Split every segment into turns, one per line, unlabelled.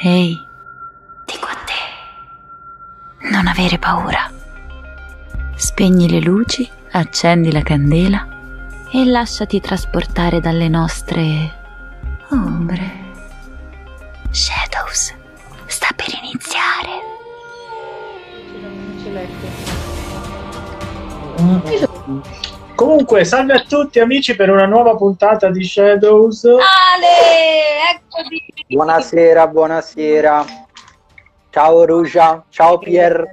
Ehi, dico a te, non avere paura. Spegni le luci, accendi la candela e lasciati trasportare dalle nostre ombre. Shadows sta per iniziare.
Comunque, salve a tutti amici per una nuova puntata di Shadows.
Ale, eccoti.
Buonasera, buonasera. Ciao Rugia, ciao Pier.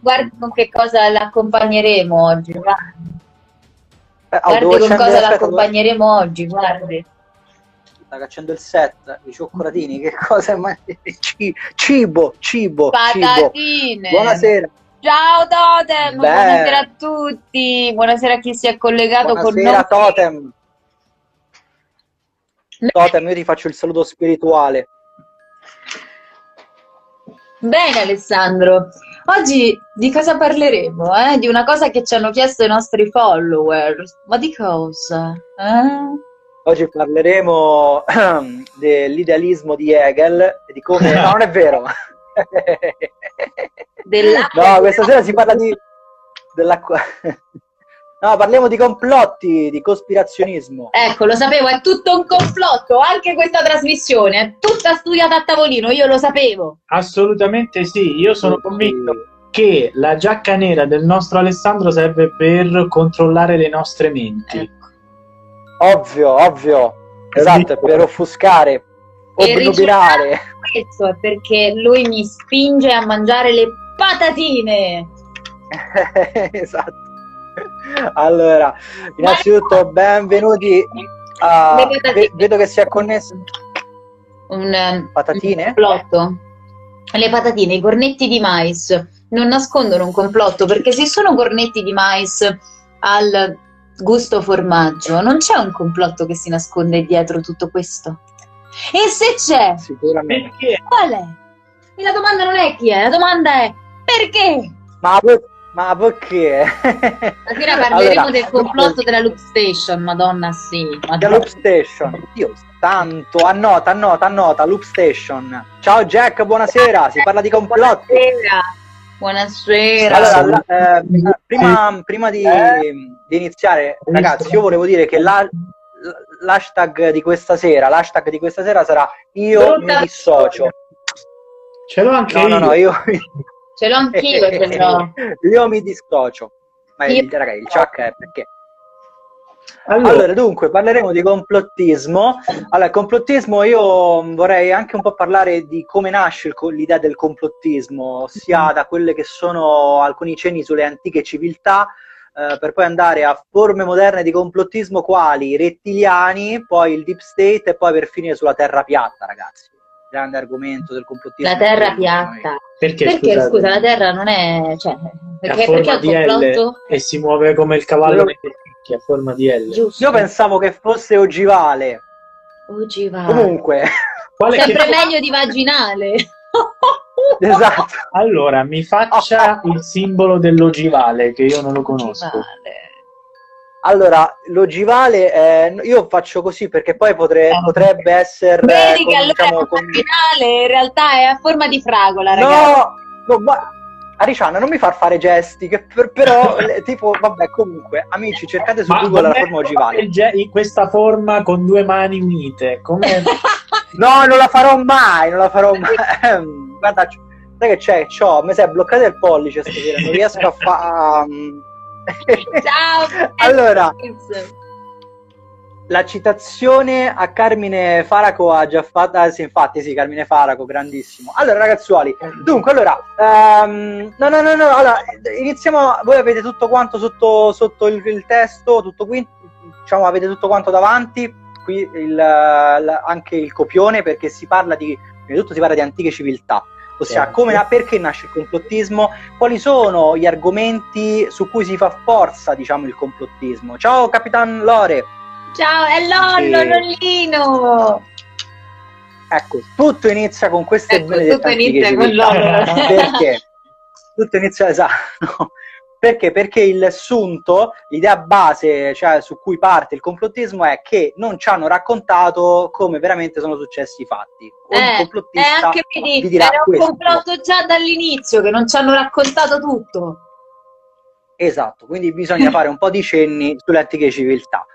Guarda con che cosa l'accompagneremo oggi, guardi.
Eh, oh,
Guardi con cosa l'accompagneremo oggi, guardi.
Sta facendo il set, i cioccolatini, che cosa? Ci- Cibo, cibo, cibo.
Patatine.
Buonasera.
Ciao Totem,
Beh.
buonasera a tutti. Buonasera a chi si è collegato
Buonasera
con noi.
Totem. Totem, io ti faccio il saluto spirituale.
Bene Alessandro, oggi di cosa parleremo? eh? Di una cosa che ci hanno chiesto i nostri followers. Ma di cosa? Eh?
Oggi parleremo dell'idealismo di Hegel e di come... No, non è vero.
Dell'acqua
No, questa sera si parla di... dell'acqua... No, parliamo di complotti, di cospirazionismo.
Ecco, lo sapevo, è tutto un complotto, anche questa trasmissione è tutta studiata a tavolino, io lo sapevo.
Assolutamente sì, io sono convinto che la giacca nera del nostro Alessandro serve per controllare le nostre menti.
Ecco.
Ovvio, ovvio. Esatto, per offuscare, obnubilare.
Questo è perché lui mi spinge a mangiare le patatine.
esatto. Allora, innanzitutto benvenuti a... Ve- vedo che si è connesso.
Un,
Patatine?
un complotto. Le patatine, i cornetti di mais non nascondono un complotto perché se sono cornetti di mais al gusto formaggio, non c'è un complotto che si nasconde dietro tutto questo. E se c'è,
Sicuramente.
Perché?
qual è? E la domanda non è chi è, la domanda è perché?
Ma, per- ma perché?
Stasera parleremo
Allora,
del complotto della Loop Station, madonna sì. Madonna.
Loop Station. Dio tanto, annota, annota, annota, Loop Station. Ciao Jack, buonasera, si parla di complotti.
Buonasera. Buonasera.
Allora, la- eh, prima, prima di, di iniziare, ragazzi, io volevo dire che la- l'hashtag di questa sera, l'hashtag di questa sera sarà io mi dissocio.
Ce l'ho anche
No, no,
io.
no, io,
Ce l'ho anch'io, ce l'ho.
io mi dissocio. Ma
Io-
ragazzi, il Chuck è perché?
Allora,
Allora, dunque, parleremo di complottismo. Allora, il complottismo io vorrei anche un po' parlare di come nasce l'idea del complottismo, ossia da quelle che sono alcuni cenni sulle antiche civiltà, eh, per poi andare a forme moderne di complottismo quali i rettiliani, poi il deep state e poi per finire sulla terra piatta, ragazzi. Grande argomento del complottismo.
La terra
Noi-
piatta.
perché,
Perché
scusate,
scusa, la Terra non è. Cioè,
è a
perché,
forma
perché
di
il complotto?
L e si muove come il cavallo nei picchi, a forma di L.
Giusto.
Io pensavo che fosse ogivale.
Ogivale.
Comunque,
Quale
Sempre
che-
meglio di vaginale.
esatto.
Allora, mi faccia il simbolo dell'ogivale che io non lo conosco.
Allora, l'ogivale, eh, io faccio così perché poi potre-
Eh.
potrebbe essere...
Vedi
con-
che allora
diciamo,
è
con-
vaginale in realtà è a forma di fragola, ragazzi.
No, no, ma... Ariciana, non mi far fare gesti, che per- però, tipo, vabbè, comunque, amici, cercate su
Ma
Google la forma ogivale.
ge- in questa forma con due mani unite? Come
No, non la farò mai, non la farò mai. Guarda, sai che c'è? C'ho, mi si è bloccato il pollice stasera, non riesco a fare...
Ciao.
allora, La citazione a Carmine Faraco ha già fatto, ah, sì, infatti sì, Carmine Faraco, grandissimo. Allora ragazzuoli, dunque, allora, ehm, no, no, no, no, allora, iniziamo, voi avete tutto quanto sotto, sotto il, il testo, tutto qui, diciamo, avete tutto quanto davanti, qui il, la- anche il copione, perché si parla di, prima di tutto si parla di antiche civiltà, ossia
Certo.
come, perché nasce il complottismo, quali sono gli argomenti su cui si fa forza, diciamo, il complottismo. Ciao Capitan Lore!
Ciao, è Lollo,
Sì.
Lollino.
Ecco, tutto inizia con queste
Ecco,
benedette
tutto inizia con. Lollo.
Perché? Tutto inizia esatto. Perché? Perché il sunto, l'idea base, cioè su cui parte il complottismo, è che non ci hanno raccontato come veramente sono successi i fatti.
Ogni eh, complottista eh, anche vedi, vi dirà era un questo. complotto già dall'inizio, che non ci hanno raccontato tutto.
Esatto, quindi bisogna fare un po' di cenni sulle antiche civiltà.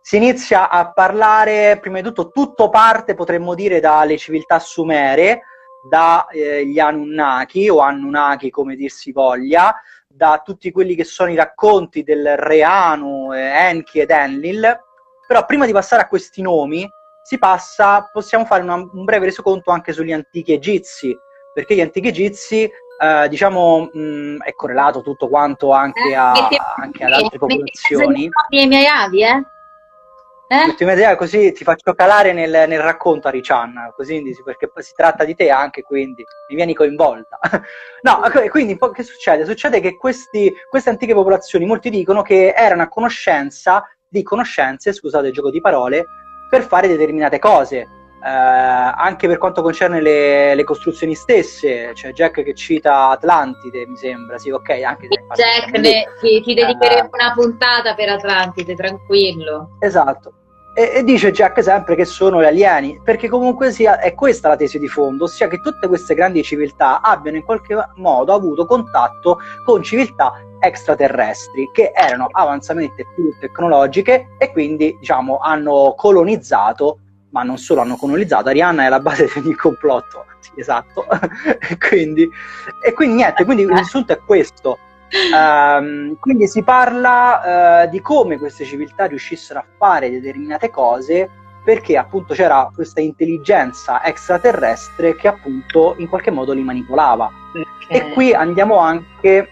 Si inizia a parlare, prima di tutto, tutto parte, potremmo dire, dalle civiltà sumere, dagli eh, Anunnaki o Anunnaki come dir si voglia, da tutti quelli che sono i racconti del re Anu, eh, Enki ed Enlil. Però prima di passare a questi nomi, si passa, possiamo fare una, un breve resoconto anche sugli antichi egizi, perché gli antichi egizi, eh, diciamo, mh, è correlato tutto quanto anche, a, eh, anche ad altre popolazioni.
I miei avi, eh?
Eh? L'ultima idea così ti faccio calare nel, nel racconto a Richan, così perché si tratta di te anche, quindi mi vieni coinvolta. no, quindi che succede? Succede che questi, queste antiche popolazioni, molti dicono che erano a conoscenza di conoscenze, scusate il gioco di parole, per fare determinate cose. Eh, anche per quanto concerne le, le, costruzioni stesse, c'è Jack che cita Atlantide, mi sembra, sì, ok, anche se
Jack, ne, ti, ti dedicheremo uh, una puntata per Atlantide, tranquillo.
Esatto. E, e, dice Jack sempre che sono gli alieni, perché comunque sia, è questa la tesi di fondo, ossia che tutte queste grandi civiltà abbiano in qualche modo avuto contatto con civiltà extraterrestri che erano avanzamenti più tecnologiche e quindi diciamo hanno colonizzato ma non solo hanno colonizzato, Arianna è la base di ogni complotto, sì, esatto, e, quindi, e quindi niente, quindi il risultato è questo. Um, quindi si parla uh, di come queste civiltà riuscissero a fare determinate cose perché appunto c'era questa intelligenza extraterrestre che appunto in qualche modo li manipolava. Okay. E qui andiamo anche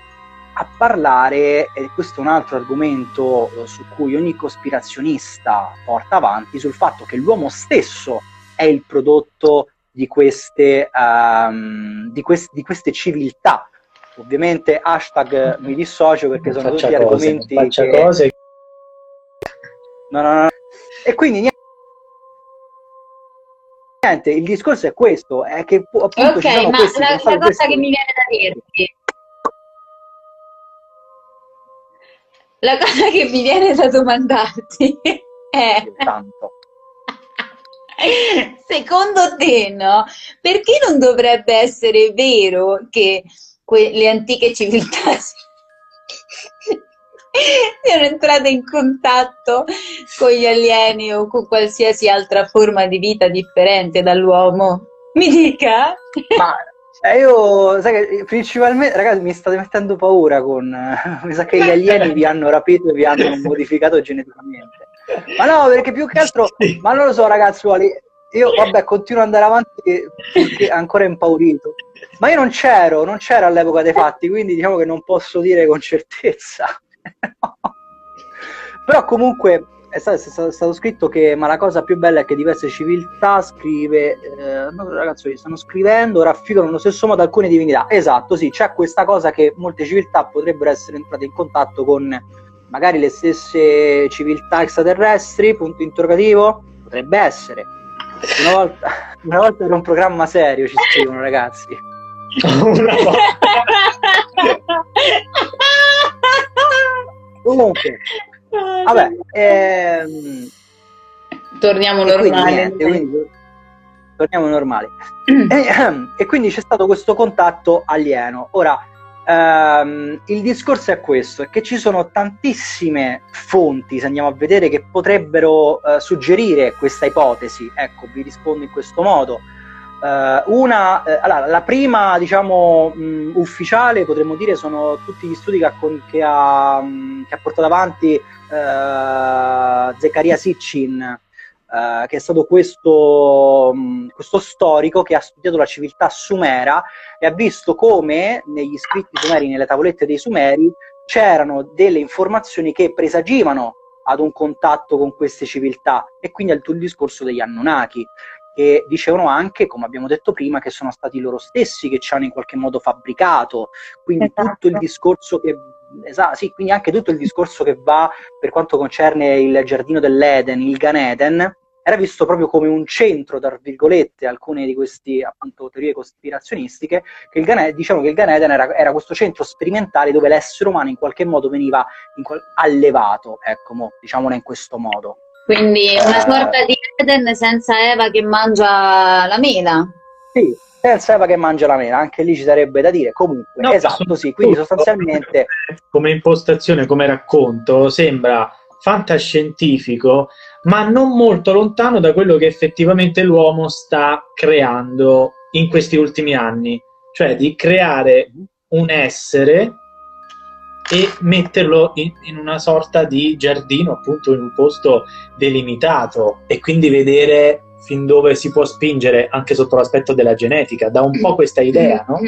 a parlare, e questo è un altro argomento eh, su cui ogni cospirazionista porta avanti, sul fatto che l'uomo stesso è il prodotto di queste, um, di quest- di queste civiltà. Ovviamente hashtag mi dissocio perché sono tutti cose, argomenti che... Cose. No, no, no. E quindi niente, il discorso è questo, è che appunto
Ok, ma la, la cosa questi... che mi viene da dirti La cosa che mi viene da domandarti è... Tanto. Secondo te, no? Perché non dovrebbe essere vero che que- le antiche civiltà siano entrate in contatto con gli alieni o con qualsiasi altra forma di vita differente dall'uomo? Mi dica?
Ma eh, io, sai che principalmente, ragazzi, mi state mettendo paura con... mi sa che gli alieni vi hanno rapito e vi hanno modificato geneticamente. Ma no, perché più che altro... Ma non lo so, ragazzuoli, io, vabbè, continuo ad andare avanti perché ancora impaurito. Ma io non c'ero, non c'ero all'epoca dei fatti, quindi diciamo che non posso dire con certezza. Però comunque è stato, è stato, scritto che ma la cosa più bella è che diverse civiltà scrive eh, no, ragazzi stanno scrivendo raffigurano allo stesso modo alcune divinità esatto sì c'è questa cosa che molte civiltà potrebbero essere entrate in contatto con magari le stesse civiltà extraterrestri punto interrogativo? Potrebbe essere. Una volta, una volta era un programma serio ci scrivono ragazzi. Una volta. Comunque Vabbè, ehm,
torniamo normali. Niente,
quindi, torniamo normali. e, ehm, e, quindi c'è stato questo contatto alieno. Ora, ehm, il discorso è questo, è che ci sono tantissime fonti, se andiamo a vedere, che potrebbero eh, suggerire questa ipotesi. Ecco, vi rispondo in questo modo. Uh, una, eh, allora, la prima, diciamo, mh, ufficiale, potremmo dire, sono tutti gli studi che ha, che ha, mh, che ha portato avanti uh, Zekaria Sitchin, uh, che è stato questo, mh, questo, storico che ha studiato la civiltà sumera e ha visto come negli scritti sumeri, nelle tavolette dei sumeri, c'erano delle informazioni che presagivano ad un contatto con queste civiltà e quindi al il discorso degli Anunnaki che dicevano anche, come abbiamo detto prima, che sono stati loro stessi che ci hanno in qualche modo fabbricato, quindi esatto. tutto il discorso che esatto, sì, quindi anche tutto il discorso che va per quanto concerne il giardino dell'Eden, il Gan Eden, era visto proprio come un centro, tra virgolette, alcune di queste appunto teorie cospirazionistiche, che il Gan, diciamo che il Gan Eden era, era, questo centro sperimentale dove l'essere umano in qualche modo veniva qual- allevato, ecco, mo, diciamolo in questo modo.
Quindi una eh, sorta di Eden senza Eva che mangia la mela.
Sì, senza Eva che mangia la mela, anche lì ci sarebbe da dire. Comunque, no, esatto, sì, quindi sostanzialmente...
Come impostazione, come racconto, sembra fantascientifico, ma non molto lontano da quello che effettivamente l'uomo sta creando in questi ultimi anni, cioè di creare un essere e metterlo in, in, una sorta di giardino, appunto in un posto delimitato e quindi vedere fin dove si può spingere anche sotto l'aspetto della genetica. Da un po' questa idea, no?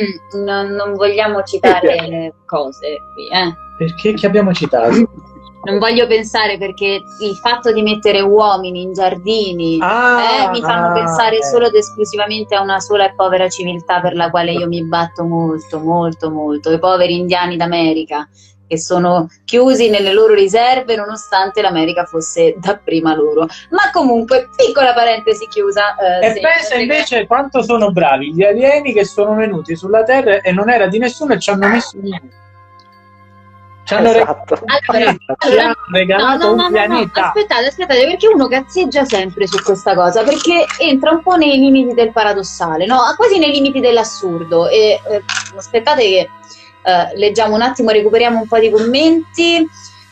Non, non vogliamo citare le cose qui, eh?
Perché che abbiamo citato?
non voglio pensare perché il fatto di mettere uomini in giardini ah, eh, mi fanno ah, pensare eh. solo ed esclusivamente a una sola e povera civiltà per la quale io mi batto molto, molto, molto, i poveri indiani d'America che sono chiusi nelle loro riserve nonostante l'America fosse dapprima loro. Ma comunque, piccola parentesi chiusa.
Eh, e pensa invece che... quanto sono bravi gli alieni che sono venuti sulla Terra e non era di nessuno e ci hanno messo niente. Ci hanno esatto. regalato, allora, no, no, un pianeta.
aspettate, aspettate, perché uno cazzeggia sempre su questa cosa, perché entra un po' nei limiti del paradossale, no? quasi nei limiti dell'assurdo. E eh, aspettate che eh, leggiamo un attimo, recuperiamo un po' di commenti.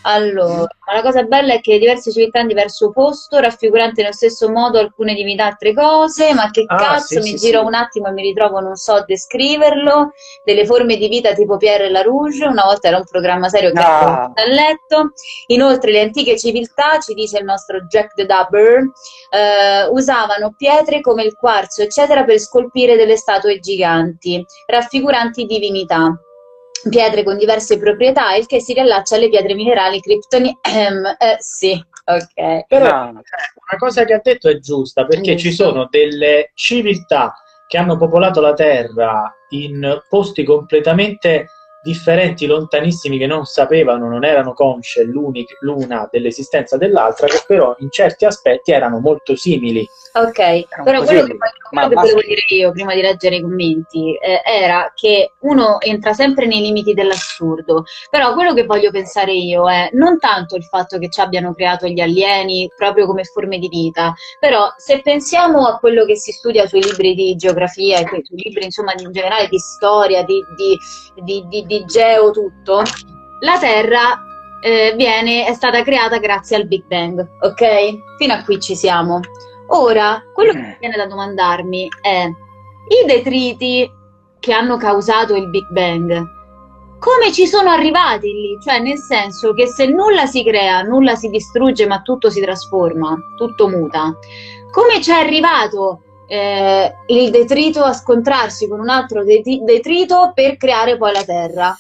Allora, la cosa bella è che diverse civiltà in diverso posto, raffiguranti nello stesso modo alcune divinità, altre cose, ma che ah, cazzo, sì, mi sì, giro sì. un attimo e mi ritrovo, non so descriverlo, delle forme di vita tipo Pierre La Rouge, una volta era un programma serio che ah. dal letto, inoltre le antiche civiltà, ci dice il nostro Jack the Dubber, eh, usavano pietre come il quarzo, eccetera, per scolpire delle statue giganti, raffiguranti divinità pietre con diverse proprietà, il che si riallaccia alle pietre minerali criptoni. Ehm, eh, sì, ok.
Però no. una cosa che ha detto è giusta, perché Giusto. ci sono delle civiltà che hanno popolato la Terra in posti completamente differenti, lontanissimi, che non sapevano, non erano consce l'una dell'esistenza dell'altra, che però in certi aspetti erano molto simili.
Ok, però quello, che, quello che, volevo dire io prima di leggere i commenti eh, era che uno entra sempre nei limiti dell'assurdo, però quello che voglio pensare io è non tanto il fatto che ci abbiano creato gli alieni proprio come forme di vita, però se pensiamo a quello che si studia sui libri di geografia e sui libri insomma in generale di storia, di, di, di, di geo tutto, la Terra eh, viene, è stata creata grazie al Big Bang, ok? Fino a qui ci siamo. Ora, quello che mi viene da domandarmi è i detriti che hanno causato il Big Bang, come ci sono arrivati lì? Cioè, nel senso che se nulla si crea, nulla si distrugge, ma tutto si trasforma, tutto muta. Come ci è arrivato eh, il detrito a scontrarsi con un altro detrito per creare poi la Terra.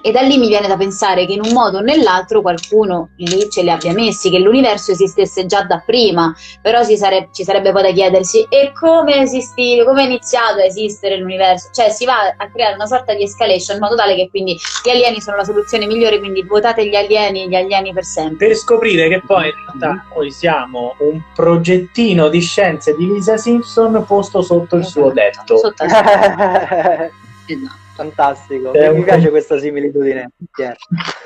E da lì mi viene da pensare che in un modo o nell'altro qualcuno lì ce li abbia messi, che l'universo esistesse già da prima, però sare- ci sarebbe poi da chiedersi e come esisti, come è iniziato a esistere l'universo? Cioè si va a creare una sorta di escalation in modo tale che quindi gli alieni sono la soluzione migliore, quindi votate gli alieni, gli alieni per sempre.
Per scoprire che poi in realtà noi siamo un progettino di scienze di Lisa Simpson posto sotto il suo letto. Sotto il suo letto.
esatto. Fantastico, eh, mi piace questa similitudine.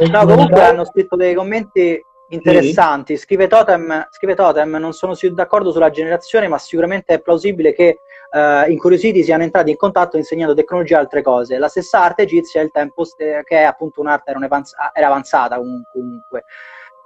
No, comunque hanno scritto dei commenti interessanti. Scrive Totem, scrive Totem, non sono d'accordo sulla generazione, ma sicuramente è plausibile che uh, incuriositi siano entrati in contatto insegnando tecnologia e altre cose. La stessa arte egizia, il tempo che è appunto un'arte era avanzata comunque.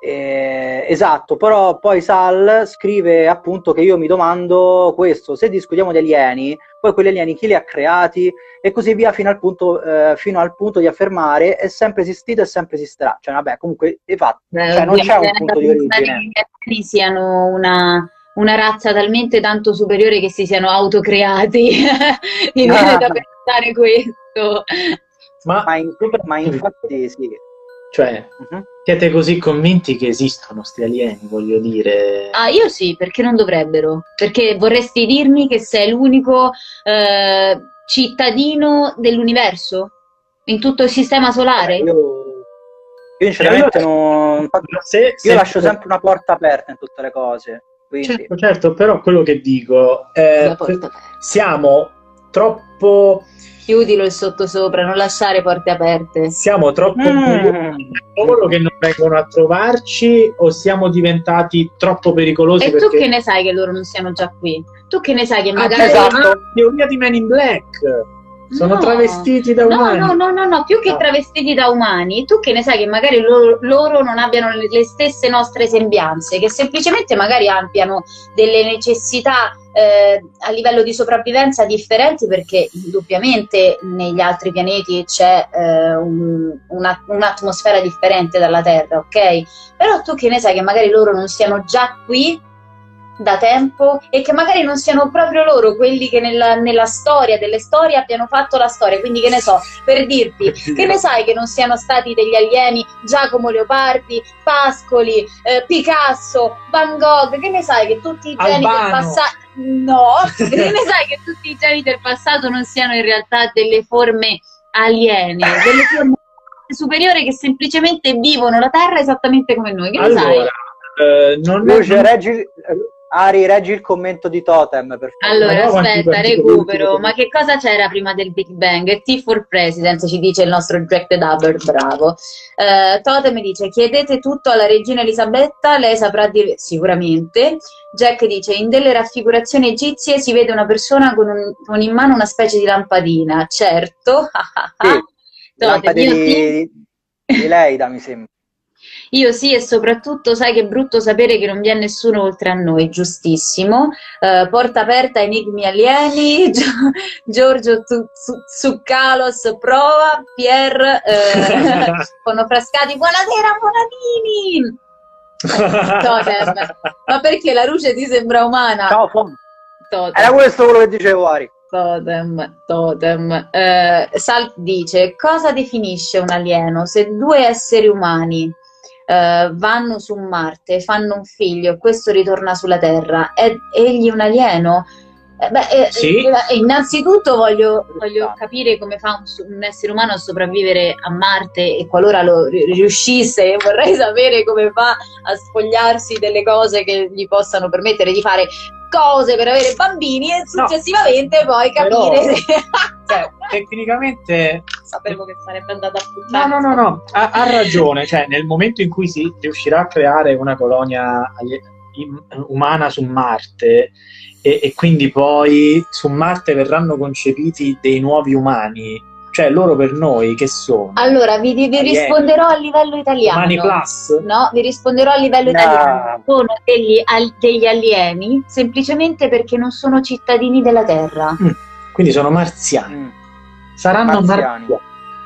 Eh, esatto, però poi Sal scrive appunto che io mi domando questo, se discutiamo di alieni, poi quegli alieni chi li ha creati e così via fino al punto, eh, fino al punto di affermare è sempre esistito e sempre esisterà. Cioè, vabbè, comunque, infatti, cioè, non c'è un punto di origine. Che
siano una, una razza talmente tanto superiore che si siano autocreati, mi viene ah. da pensare questo.
Ma, ma, in, ma infatti sì,
cioè, uh-huh. siete così convinti che esistono questi alieni, voglio dire?
Ah, io sì, perché non dovrebbero? Perché vorresti dirmi che sei l'unico eh, cittadino dell'universo? In tutto il sistema solare?
Io, io sinceramente non... Se, io se lascio sempre una porta aperta in tutte le cose. Quindi...
Certo, certo, però quello che dico, eh,
porta aperta.
siamo troppo,
Chiudilo il sottosopra, non lasciare porte aperte.
siamo troppo
Mm.
loro che non vengono a trovarci o siamo diventati troppo pericolosi
E tu
perché
che ne sai che loro non siano già qui? Tu che ne sai che
Ah,
magari...
esatto.
teoria di Men in Black sono
No.
travestiti da
No,
umani
no, no, no, no, più che
Ah.
travestiti da umani, tu che ne sai che magari loro, loro non abbiano le, le stesse nostre sembianze, che semplicemente magari abbiano delle necessità eh, a livello di sopravvivenza differenti perché indubbiamente negli altri pianeti c'è eh, un- una- un'atmosfera differente dalla Terra, ok? Però tu che ne sai che magari loro non siano già qui da tempo e che magari non siano proprio loro quelli che nella, nella storia delle storie abbiano fatto la storia, quindi che ne so, per dirti, che ne sai che non siano stati degli alieni Giacomo Leopardi, Pascoli, eh, Picasso, Van Gogh, che ne sai che tutti i geni del passato no, che ne sai che tutti i geni del passato non siano in realtà delle forme aliene, delle forme superiori che semplicemente vivono la Terra esattamente come noi, che ne sai?
allora eh, non
Luce, reggi, Ari, reggi il commento di Totem, per favore.
Allora,
no,
aspetta, recupero. Ma che cosa c'era prima del Big Bang? T for President, ci dice il nostro Jack the Dubber, bravo. Eh, Totem dice, chiedete tutto alla regina Elisabetta, lei saprà dire sicuramente. Jack dice, in delle raffigurazioni egizie si vede una persona con, un- con in mano una specie di lampadina. Certo.
Sì, lampade
Totem, io
di, di Leida, mi sembra.
Io sì, e soprattutto sai che è brutto sapere che non vi è nessuno oltre a noi, giustissimo. Eh, porta aperta, enigmi alieni, Gio- Giorgio Zuccalos prova, Pier eh, frascati, buonasera buonadini! Totem, ma perché la luce ti sembra umana?
Ciao.
Totem.
Era questo quello che dicevo, Ari.
Totem, totem. Eh, Sal dice: Cosa definisce un alieno? Se due esseri umani eh, vanno su Marte, fanno un figlio e questo ritorna sulla Terra, è egli un alieno? Eh, beh, eh,
Sì.
eh, innanzitutto voglio, voglio capire come fa un, un essere umano a sopravvivere a Marte e qualora lo ri- riuscisse, vorrei sapere come fa a spogliarsi delle cose che gli possano permettere di fare cose per avere bambini e
No.
successivamente poi
Però-
capire se
Cioè, tecnicamente
sapevo che sarebbe andata a
no
puttana.
no no no ha, ha ragione cioè nel momento in cui si riuscirà a creare una colonia umana su Marte e, e quindi poi su Marte verranno concepiti dei nuovi umani cioè loro per noi che sono
Allora, vi, vi risponderò a livello italiano.
umani plus
No, vi risponderò a livello
No.
italiano. Sono degli, al- degli alieni semplicemente perché non sono cittadini della Terra.
quindi sono marziani
Mm.
saranno
Marziani.
marziani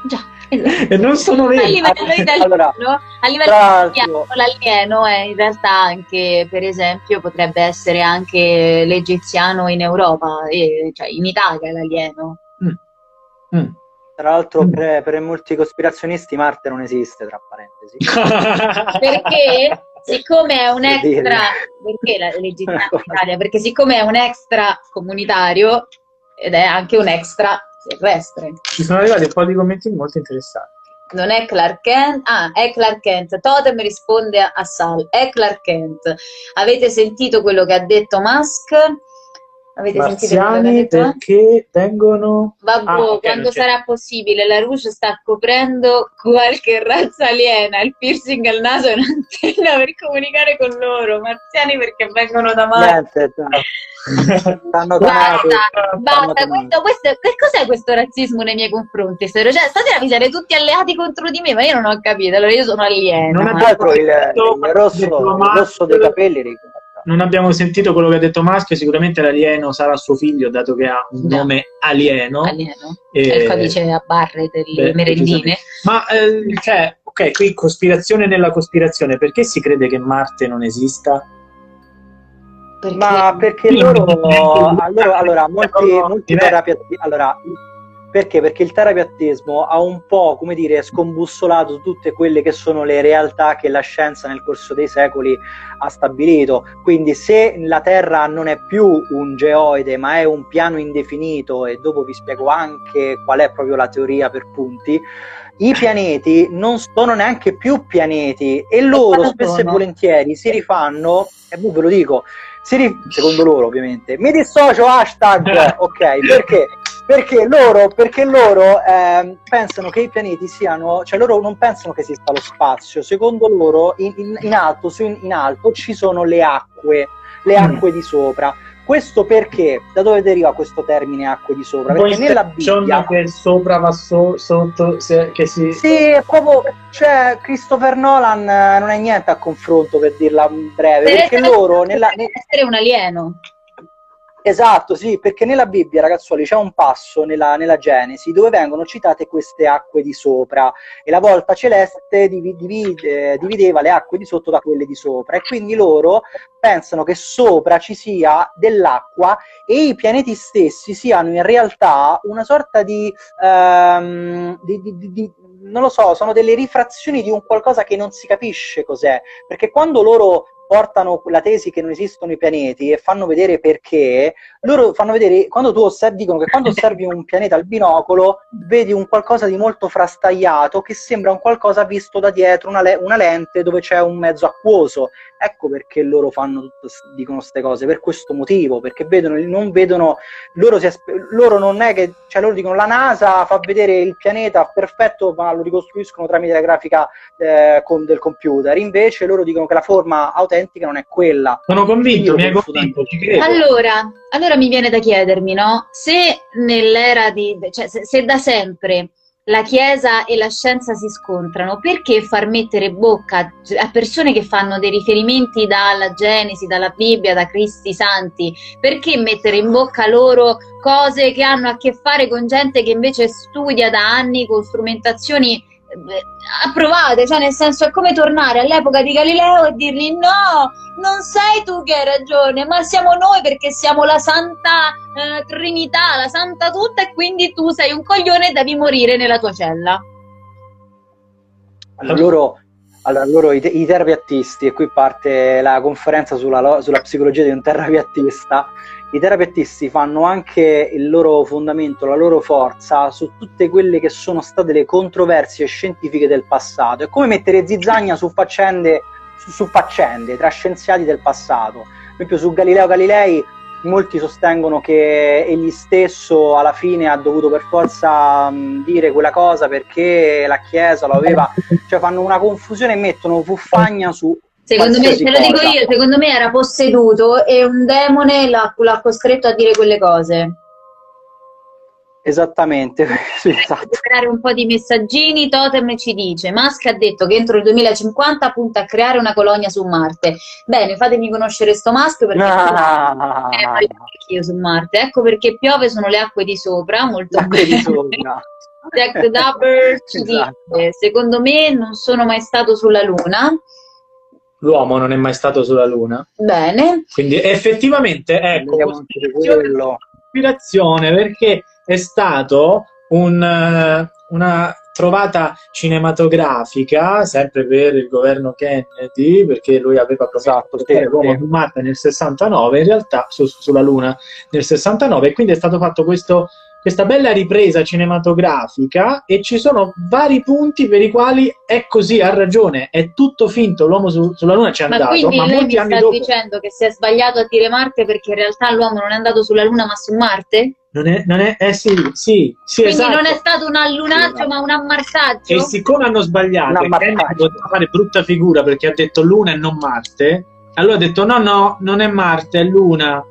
Già, esatto.
e non sono
A
veri
livello
Allora,
italiano, a livello
Tra l'altro-
italiano, l'alieno è in realtà anche, per esempio, potrebbe essere anche l'egiziano in Europa, e- cioè in Italia l'alieno.
Mm.
Tra l'altro,
Mm.
per, per molti cospirazionisti, Marte non esiste, tra parentesi.
Perché siccome è un extra, perché la l'egiziano in Italia? Perché siccome è un extra comunitario ed è anche un extra terrestre.
ci sono arrivati un po' di commenti molto interessanti
Non è Clark Kent, ah, è Clark Kent. Totem risponde a, Sal, è Clark Kent. Avete sentito quello che ha detto Musk? Avete sentito
marziani
detto?
perché vengono
Vabbè,
Ah,
quando sarà possibile, la luce sta coprendo qualche razza aliena, il piercing al naso è un'antenna per comunicare con loro, marziani perché vengono da Marte.
Niente, stanno stanno
Basta, basta, questo, questo, che cos'è questo razzismo nei miei confronti? Cioè, stasera vi siete tutti alleati contro di me, ma io non ho capito, allora io sono aliena.
Non
Tra l'altro il, il rosso, il rosso dei capelli ricorda.
Non abbiamo sentito quello che ha detto Maschio, sicuramente l'alieno sarà suo figlio, dato che ha un
No.
nome alieno.
alieno.
E-
È il codice a barre delle
Beh,
merendine.
Ma eh, cioè, ok, qui cospirazione nella cospirazione, perché si crede che Marte non esista?
Perché
Ma perché loro, allora, allora molti, molti terapiatti, allora, perché? Perché il terapiattismo ha un po', come dire, scombussolato tutte quelle che sono le realtà che la scienza nel corso dei secoli ha stabilito. Quindi se la Terra non è più un geoide, ma è un piano indefinito, e dopo vi spiego anche qual è proprio la teoria per punti, i pianeti non sono neanche più pianeti e loro spesso e volentieri si rifanno, e boh, ve lo dico, si, secondo loro ovviamente, mi dissocio hashtag, ok, perché? Perché loro, perché loro eh, pensano che i pianeti siano, cioè loro non pensano che esista lo spazio, secondo loro in, in, in alto, in, in alto ci sono le acque, le mm. acque mm. di sopra. Questo perché? Da dove deriva questo termine acque di sopra? Perché
Poi nella Bibbia... che sopra va so, sotto, se, che si...
Sì, è proprio... Cioè, Christopher Nolan eh, non è niente a confronto, per dirla breve, per perché loro... Nella,
essere un alieno.
Esatto, sì, perché nella Bibbia, ragazzuoli, c'è un passo nella, nella, Genesi dove vengono citate queste acque di sopra e la volta celeste divide, divideva le acque di sotto da quelle di sopra e quindi loro pensano che sopra ci sia dell'acqua e i pianeti stessi siano in realtà una sorta di, um, di, di, di non lo so, sono delle rifrazioni di un qualcosa che non si capisce cos'è, perché quando loro portano la tesi che non esistono i pianeti e fanno vedere perché, loro fanno vedere, quando tu osservi, dicono che quando osservi un pianeta al binocolo, vedi un qualcosa di molto frastagliato che sembra un qualcosa visto da dietro, una, le- una lente dove c'è un mezzo acquoso. Ecco perché loro fanno tutto, dicono queste cose, per questo motivo, perché vedono, non vedono, loro, si, loro non è che, cioè loro dicono la NASA fa vedere il pianeta perfetto, ma lo ricostruiscono tramite la grafica eh, con, del computer, invece loro dicono che la forma autentica non è quella.
Sono convinto, mi hai convinto, ci credo.
Allora, allora mi viene da chiedermi, no? Se nell'era di, cioè se, se da sempre la Chiesa e la scienza si scontrano, perché far mettere bocca a persone che fanno dei riferimenti dalla Genesi, dalla Bibbia, da Cristi Santi? Perché mettere in bocca loro cose che hanno a che fare con gente che invece studia da anni con strumentazioni approvate, cioè nel senso è come tornare all'epoca di Galileo e dirgli no, non sei tu che hai ragione, ma siamo noi perché siamo la santa eh, trinità, la santa tutta e quindi tu sei un coglione e devi morire nella tua cella.
Allora, allora, loro i, i terapiattisti, e qui parte la conferenza sulla, sulla psicologia di un terapiattista, i terapeutisti fanno anche il loro fondamento, la loro forza su tutte quelle che sono state le controversie scientifiche del passato. È come mettere zizzagna su faccende, su, su faccende tra scienziati del passato. Per esempio su Galileo Galilei molti sostengono che egli stesso alla fine ha dovuto per forza mh, dire quella cosa perché la Chiesa lo aveva, cioè fanno una confusione e mettono fuffagna su
Secondo me, te lo dico io, secondo me era posseduto e un demone l'ha, l'ha costretto a dire quelle cose.
Esattamente, sì, esatto.
creare un po' di messaggini, Totem ci dice, Musk ha detto che entro il 2050 punta a creare una colonia su Marte. Bene, fatemi conoscere sto Musk perché no. io su Marte. Ecco perché piove sono le acque di sopra, molto
acque di sopra.
Jack Dapper ci esatto. dice, secondo me non sono mai stato sulla Luna
l'uomo non è mai stato sulla Luna.
Bene.
Quindi effettivamente, ecco, ispirazione perché è stato un, eh, una trovata cinematografica, sempre per il governo Kennedy, perché lui aveva provato a portare l'uomo su Marte nel 69, in realtà su, sulla Luna nel 69, e quindi è stato fatto questo questa bella ripresa cinematografica e ci sono vari punti per i quali è così, ha ragione, è tutto finto, l'uomo su, sulla Luna ci è
ma
andato.
Quindi
ma
lei mi sta dopo... dicendo che si è sbagliato a dire Marte perché in realtà l'uomo non è andato sulla Luna ma su Marte?
Non è, non è, eh sì, sì, sì
Quindi
esatto.
non è stato un allunaggio sì, ma un ammarsaggio?
E siccome hanno sbagliato e poteva fare brutta figura perché ha detto Luna e non Marte, allora ha detto no, no, non è Marte, è Luna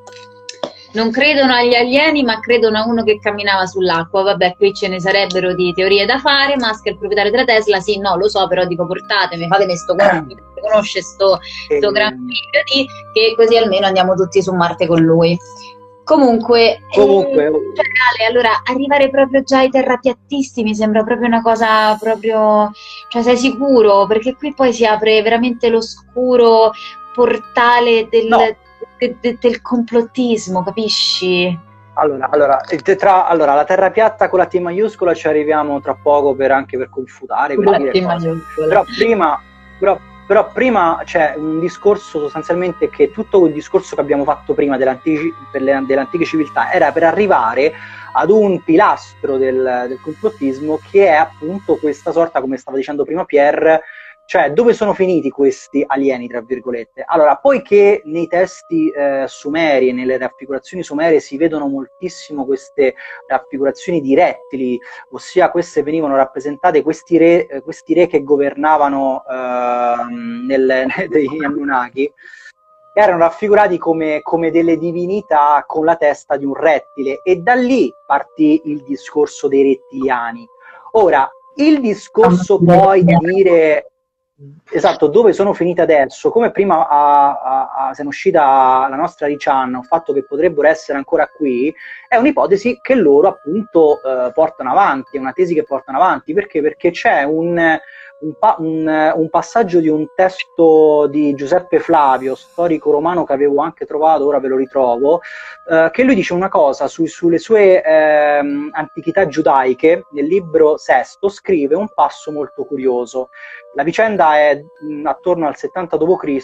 non credono agli alieni, ma credono a uno che camminava sull'acqua. Vabbè, qui ce ne sarebbero di teorie da fare. Musk è il proprietario della Tesla, sì, no, lo so, però dico portatemi, fatemi sto compito, conosce sto, sto gran figlio di che così almeno andiamo tutti su Marte con lui. Comunque,
Comunque
eh, cioè, allora arrivare proprio già ai terrapiattisti mi sembra proprio una cosa proprio, cioè sei sicuro? Perché qui poi si apre veramente l'oscuro portale del,
no
de, de, del complottismo, capisci?
Allora, allora, tetra, allora, la terra piatta con la T maiuscola ci arriviamo tra poco per, anche per confutare. Per
la T maiuscola.
Però prima, però, però prima c'è un discorso sostanzialmente che tutto il discorso che abbiamo fatto prima delle antiche, delle antiche civiltà era per arrivare ad un pilastro del, del complottismo che è appunto questa sorta, come stava dicendo prima Pierre, Cioè, dove sono finiti questi alieni, tra virgolette? Allora, poiché nei testi eh, sumeri e nelle raffigurazioni sumere si vedono moltissimo queste raffigurazioni di rettili, ossia queste venivano rappresentate questi re, eh, questi re che governavano eh, nel, degli Anunnaki, erano raffigurati come, come, delle divinità con la testa di un rettile e da lì partì il discorso dei rettiliani. Ora, il discorso poi di dire esatto dove sono finite adesso, come prima a, a, a, è uscita la nostra Richan, il fatto che potrebbero essere ancora qui, è un'ipotesi che loro appunto eh, portano avanti, è una tesi che portano avanti, perché? Perché c'è un un, pa- un, un, passaggio di un testo di Giuseppe Flavio, storico romano che avevo anche trovato, ora ve lo ritrovo, eh, che lui dice una cosa su, sulle sue eh, antichità giudaiche, nel libro sesto scrive un passo molto curioso. La vicenda è mh, attorno al 70 d.C.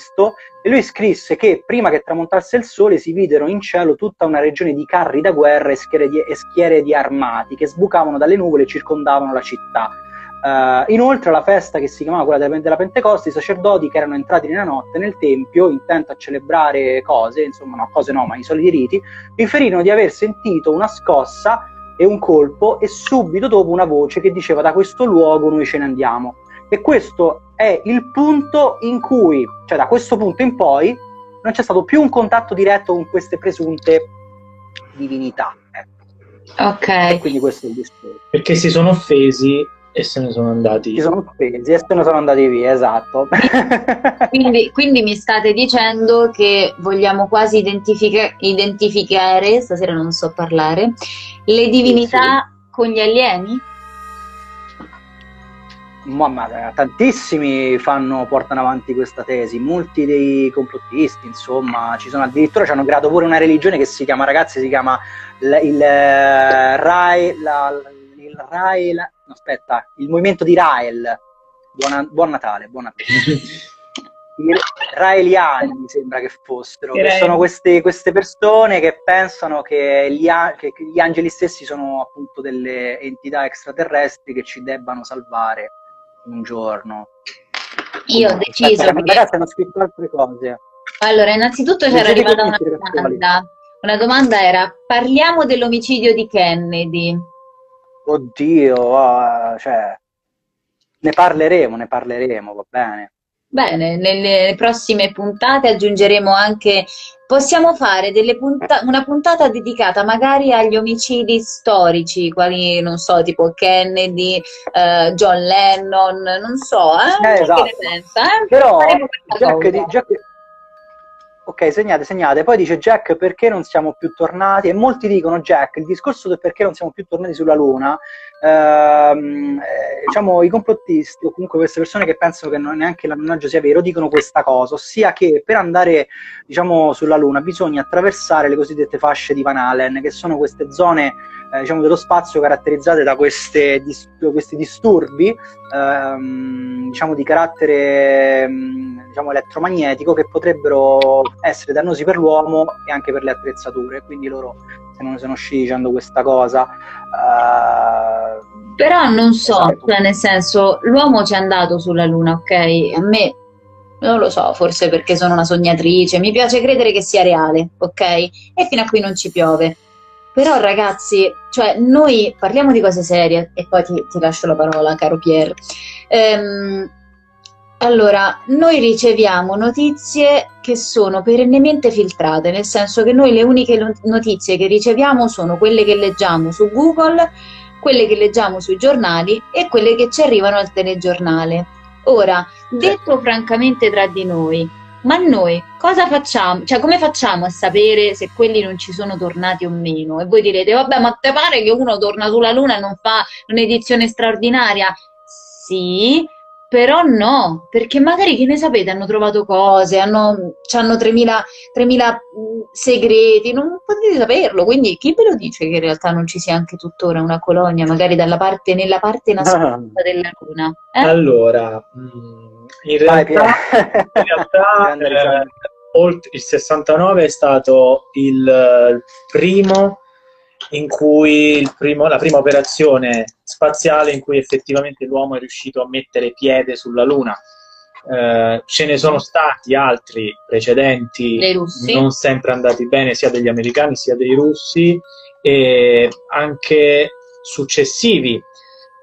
e lui scrisse che prima che tramontasse il sole si videro in cielo tutta una regione di carri da guerra e schiere di, e schiere di armati che sbucavano dalle nuvole e circondavano la città Uh, inoltre, alla festa che si chiamava quella della Pentecoste, i sacerdoti che erano entrati nella notte nel tempio, intento a celebrare cose, insomma, no, cose no, ma i soliti riti, riferirono di aver sentito una scossa e un colpo, e subito dopo una voce che diceva: Da questo luogo noi ce ne andiamo. E questo è il punto in cui, cioè da questo punto in poi, non c'è stato più un contatto diretto con queste presunte divinità.
Ecco. Ok.
E quindi questo è il discorso.
Perché si sono offesi e se ne sono andati.
Si sono spesi e se ne sono andati via, esatto.
quindi, quindi, mi state dicendo che vogliamo quasi identifica- identificare, stasera non so parlare, le divinità sì, sì. con gli alieni?
Ma, ma, tantissimi fanno, portano avanti questa tesi, molti dei complottisti, insomma, ci sono addirittura, ci hanno creato pure una religione che si chiama, ragazzi, si chiama il, il eh, Rai, la, il Rai, la, aspetta, il movimento di Rael. Buona, buon Natale, buon Natale. I raeliani mi sembra che fossero, che sono queste, queste, persone che pensano che gli, che gli, angeli stessi sono appunto delle entità extraterrestri che ci debbano salvare un giorno.
Io ho deciso.
Aspetta, che... Ragazzi, hanno scritto altre cose.
Allora, innanzitutto c'era arrivata una domanda. Una domanda era: parliamo dell'omicidio di Kennedy.
Oddio, oh, cioè, ne parleremo, ne parleremo, va bene.
Bene, nelle prossime puntate aggiungeremo anche, possiamo fare punta- una puntata dedicata magari agli omicidi storici, quali non so, tipo Kennedy, uh, John Lennon, non so, eh?
eh esatto. pensa, eh? Però Jack, di, Jack, Ok, segnate, segnate. Poi dice Jack perché non siamo più tornati? E molti dicono Jack, il discorso del perché non siamo più tornati sulla Luna, ehm, eh, diciamo i complottisti o comunque queste persone che pensano che non neanche l'annonaggio sia vero dicono questa cosa, ossia che per andare diciamo, sulla Luna bisogna attraversare le cosiddette fasce di Van Allen, che sono queste zone eh, diciamo, dello spazio caratterizzate da queste, dis- questi disturbi ehm, diciamo, di carattere mm, diciamo, elettromagnetico che potrebbero essere dannosi per l'uomo e anche per le attrezzature. Quindi loro se non sono usciti dicendo questa cosa. Uh,
Però non so, esatto. cioè nel senso, l'uomo ci è andato sulla Luna, ok? A me non lo so, forse perché sono una sognatrice, mi piace credere che sia reale, ok? E fino a qui non ci piove. Però ragazzi, cioè noi parliamo di cose serie e poi ti, ti lascio la parola, caro Pier. Ehm, allora, noi riceviamo notizie che sono perennemente filtrate, nel senso che noi le uniche notizie che riceviamo sono quelle che leggiamo su Google, quelle che leggiamo sui giornali e quelle che ci arrivano al telegiornale. Ora, detto francamente tra di noi, ma noi cosa facciamo? Cioè, come facciamo a sapere se quelli non ci sono tornati o meno? E voi direte, vabbè, ma te pare che uno torna sulla Luna e non fa un'edizione straordinaria? Sì, però no, perché magari che ne sapete, hanno trovato cose, hanno, hanno 3.000, 3.000 segreti, non potete saperlo, quindi chi ve lo dice che in realtà non ci sia anche tuttora una colonia, magari parte, nella parte nascosta ah. della Luna?
Eh? Allora, in realtà, in realtà eh, oltre il 69 è stato il primo in cui primo, la prima operazione spaziale in cui effettivamente l'uomo è riuscito a mettere piede sulla Luna. Eh, ce ne sono stati altri precedenti non sempre andati bene sia degli americani sia dei russi e anche successivi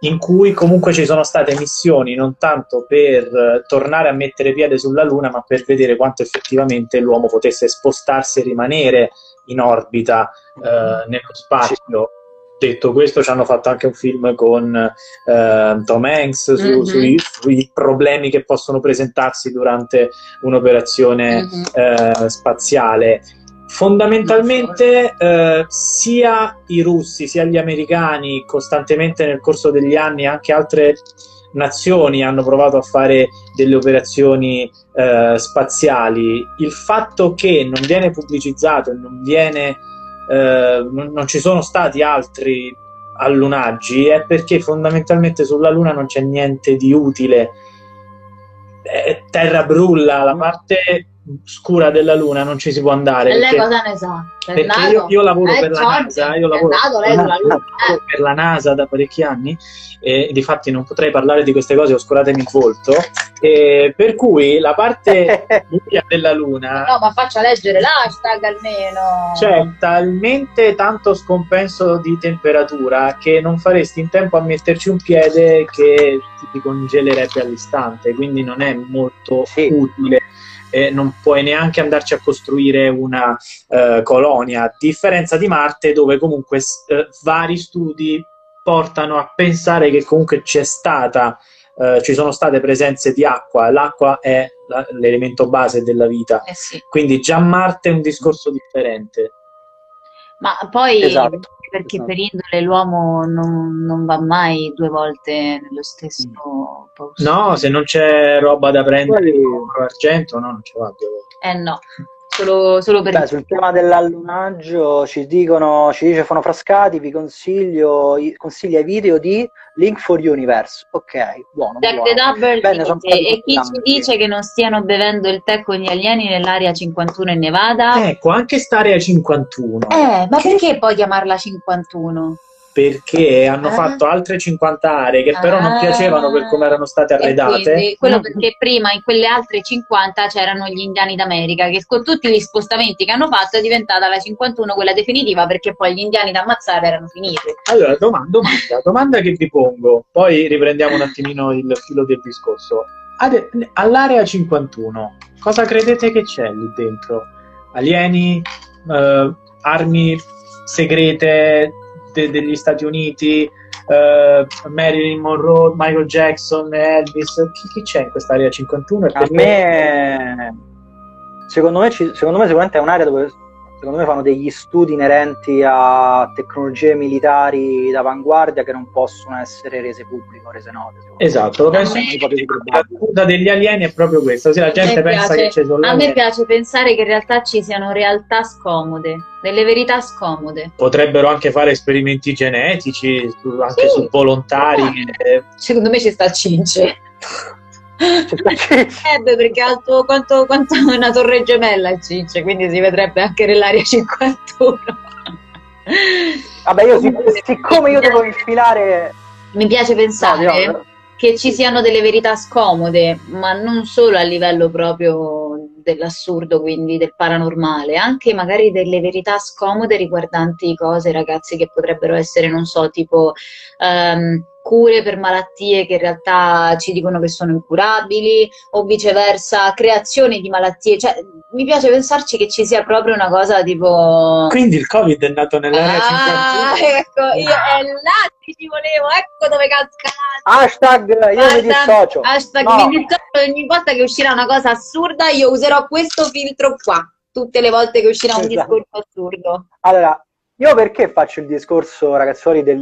in cui comunque ci sono state missioni non tanto per eh, tornare a mettere piede sulla Luna, ma per vedere quanto effettivamente l'uomo potesse spostarsi e rimanere in orbita eh, nello spazio. Detto questo, ci hanno fatto anche un film con eh, Tom Hanks su-
Mhm.
sui, sui problemi che possono presentarsi durante un'operazione
Mhm.
eh, spaziale. Fondamentalmente eh, sia i russi sia gli americani costantemente nel corso degli anni, anche altre nazioni hanno provato a fare delle operazioni eh, spaziali. Il fatto che non viene pubblicizzato e non viene eh, non, non ci sono stati altri allunaggi è perché fondamentalmente sulla Luna non c'è niente di utile. Eh, terra brulla, la parte scura della Luna non ci si può andare.
E lei
perché-
cosa ne sa?
Perché
nato?
io, io lavoro
Eh,
per la
Giorgio,
NASA, io lavoro,
nato lei sulla Luna,
lavoro per la NASA da parecchi anni e difatti non potrei parlare di queste cose, oscuratemi il volto. E per cui la parte buia della Luna
No, ma faccia leggere l'hashtag almeno.
c'è talmente tanto scompenso di temperatura che non faresti in tempo a metterci un piede che ti congelerebbe all'istante, quindi non è molto
Sì.
utile. E non puoi neanche andarci a costruire una eh, colonia, a differenza di Marte dove comunque eh, vari studi portano a pensare che comunque c'è stata, eh, ci sono state presenze di acqua, l'acqua è la- l'elemento base della vita,
Eh sì.
quindi già Marte è un discorso differente.
Ma poi
Esatto.
Perché
Esatto.
per indole l'uomo non, non va mai due volte nello stesso posto.
No, se non c'è roba da prendere
Poi-
argento, no, non ci va due volte.
Eh no, solo, solo per
Beh, sul tema dell'allunaggio ci dicono, ci dice Fono Frascati, vi consiglio, i- consiglia i video di Link for Universe. Ok, buono. Buono.
the Double
Bene,
e chi ci dice che non stiano bevendo il tè con gli alieni nell'area 51 in Nevada?
Ecco, anche st'area 51.
Eh, ma perché poi chiamarla 51?
Perché hanno
Ah.
fatto altre 50 aree che però non
Ah.
piacevano per come erano state arredate.
quindi quello
No,
perché prima in quelle altre 50 c'erano gli indiani d'America che con tutti gli spostamenti che hanno fatto è diventata la 51 quella definitiva perché poi gli indiani da ammazzare erano finiti.
Allora, doma- domanda, domanda che vi pongo, poi riprendiamo un attimino il filo del discorso. Ade- all'area 51, cosa credete che c'è lì dentro? Alieni, eh, armi segrete de- degli Stati Uniti, eh, Marilyn Monroe, Michael Jackson, Elvis? Chi, chi c'è in quest'area 51? E
A me, secondo me, ci- secondo me sicuramente è un'area dove secondo me fanno degli studi inerenti a tecnologie militari d'avanguardia che non possono essere rese pubbliche o rese note.
Esatto, lo penso.
me-
La scusa degli alieni è proprio questa, ossia la gente pensa
piace-
che ci sono
A me piace pensare che in realtà ci siano realtà scomode, delle verità scomode.
potrebbero anche fare esperimenti genetici anche
Sì.
su volontari. eh,
Secondo me ci sta il Cince.
Sta-
Eh perché alto quanto, quanto una torre gemella il Cince, quindi si vedrebbe anche nell'area 51.
Vabbè, io sic- siccome io devo infilare...
Mi piace pensare
No,
che ci siano delle verità scomode, ma non solo a livello proprio dell'assurdo, quindi del paranormale, anche magari delle verità scomode riguardanti cose, ragazzi, che potrebbero essere, non so, tipo ehm, cure per malattie che in realtà ci dicono che sono incurabili, o viceversa, creazione di malattie. Cioè, mi piace pensarci che ci sia proprio una cosa tipo.
Quindi il Covid è nato nell'area
Ah,
51.
ecco, io è là che ci volevo, ecco dove cascate.
Hashtag io mi dissocio.
Hashtag
No.
mi dissocio, ogni volta che uscirà una cosa assurda io userò questo filtro qua, tutte le volte che uscirà un
Esatto.
discorso assurdo.
Allora, io perché faccio il discorso, ragazzoli, del,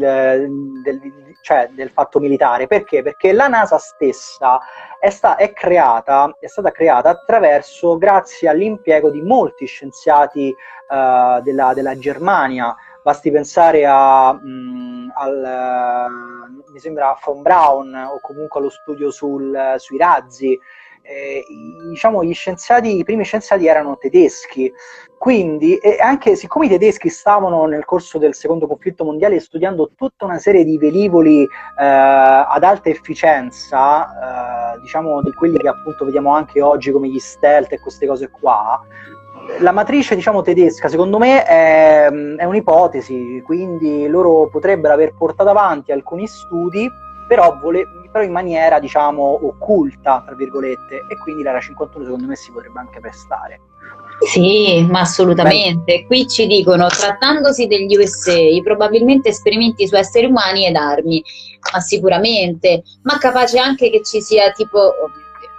del- cioè, del fatto militare? Perché? Perché la NASA stessa è, sta- è creata, è stata creata attraverso, grazie all'impiego di molti scienziati eh, della, della Germania. Basti pensare a, mh, al, eh, mi sembra, von Braun o comunque allo studio sul- sui razzi. Eh, diciamo, gli scienziati, i primi scienziati erano tedeschi, quindi anche siccome i tedeschi stavano nel corso del secondo conflitto mondiale studiando tutta una serie di velivoli eh, ad alta efficienza, eh, diciamo di quelli che appunto vediamo anche oggi come gli stealth e queste cose qua, la matrice diciamo tedesca secondo me è, è un'ipotesi, quindi loro potrebbero aver portato avanti alcuni studi però, vole- però, in maniera diciamo occulta, tra virgolette, e quindi l'era 51 secondo me si potrebbe anche prestare.
Sì, ma assolutamente. Beh. Qui ci dicono, trattandosi degli USA, probabilmente esperimenti su esseri umani ed armi, ma sicuramente, ma capace anche che ci sia tipo... Oh mio Dio,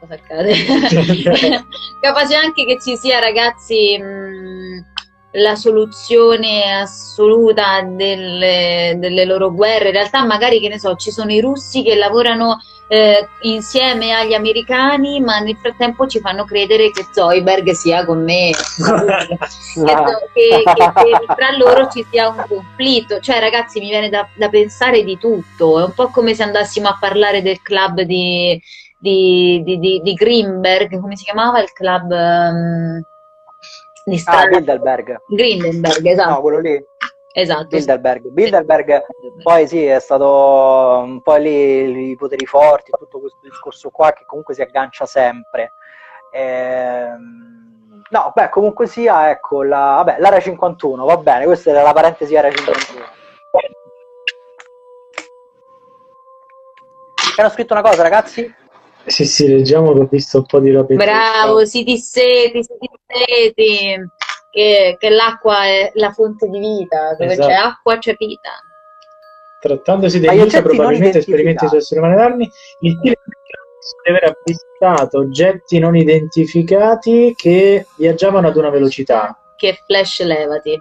cosa accade? capace anche che ci sia ragazzi... Mh, la soluzione assoluta delle, delle, loro guerre. In realtà, magari che ne so, ci sono i russi che lavorano eh, insieme agli americani, ma nel frattempo ci fanno credere che Zoiberg sia con me, che, che, che, tra loro ci sia un conflitto. Cioè, ragazzi, mi viene da, da, pensare di tutto. È un po' come se andassimo a parlare del club di, di, di, di Greenberg, come si chiamava il club? Um,
di strada. Ah, Bilderberg.
Grindenberg, esatto.
No, quello lì.
Esatto.
Bilderberg. Bilderberg, poi sì, è stato un po' lì i poteri forti, tutto questo discorso qua che comunque si aggancia sempre. Ehm, no, beh, comunque sia, ecco, la, vabbè, l'area 51, va bene, questa era la parentesi area 51. Hanno scritto una cosa, ragazzi?
Sì, sì, leggiamo che ho visto un po' di roba.
Bravo, si disseti, si disseti, che, che l'acqua è la fonte di vita, dove esatto. c'è acqua c'è vita.
Trattandosi degli USA, probabilmente esperimenti su esseri umani d'armi, il film deve aver avvistato oggetti non identificati che viaggiavano ad una velocità.
Che flash levati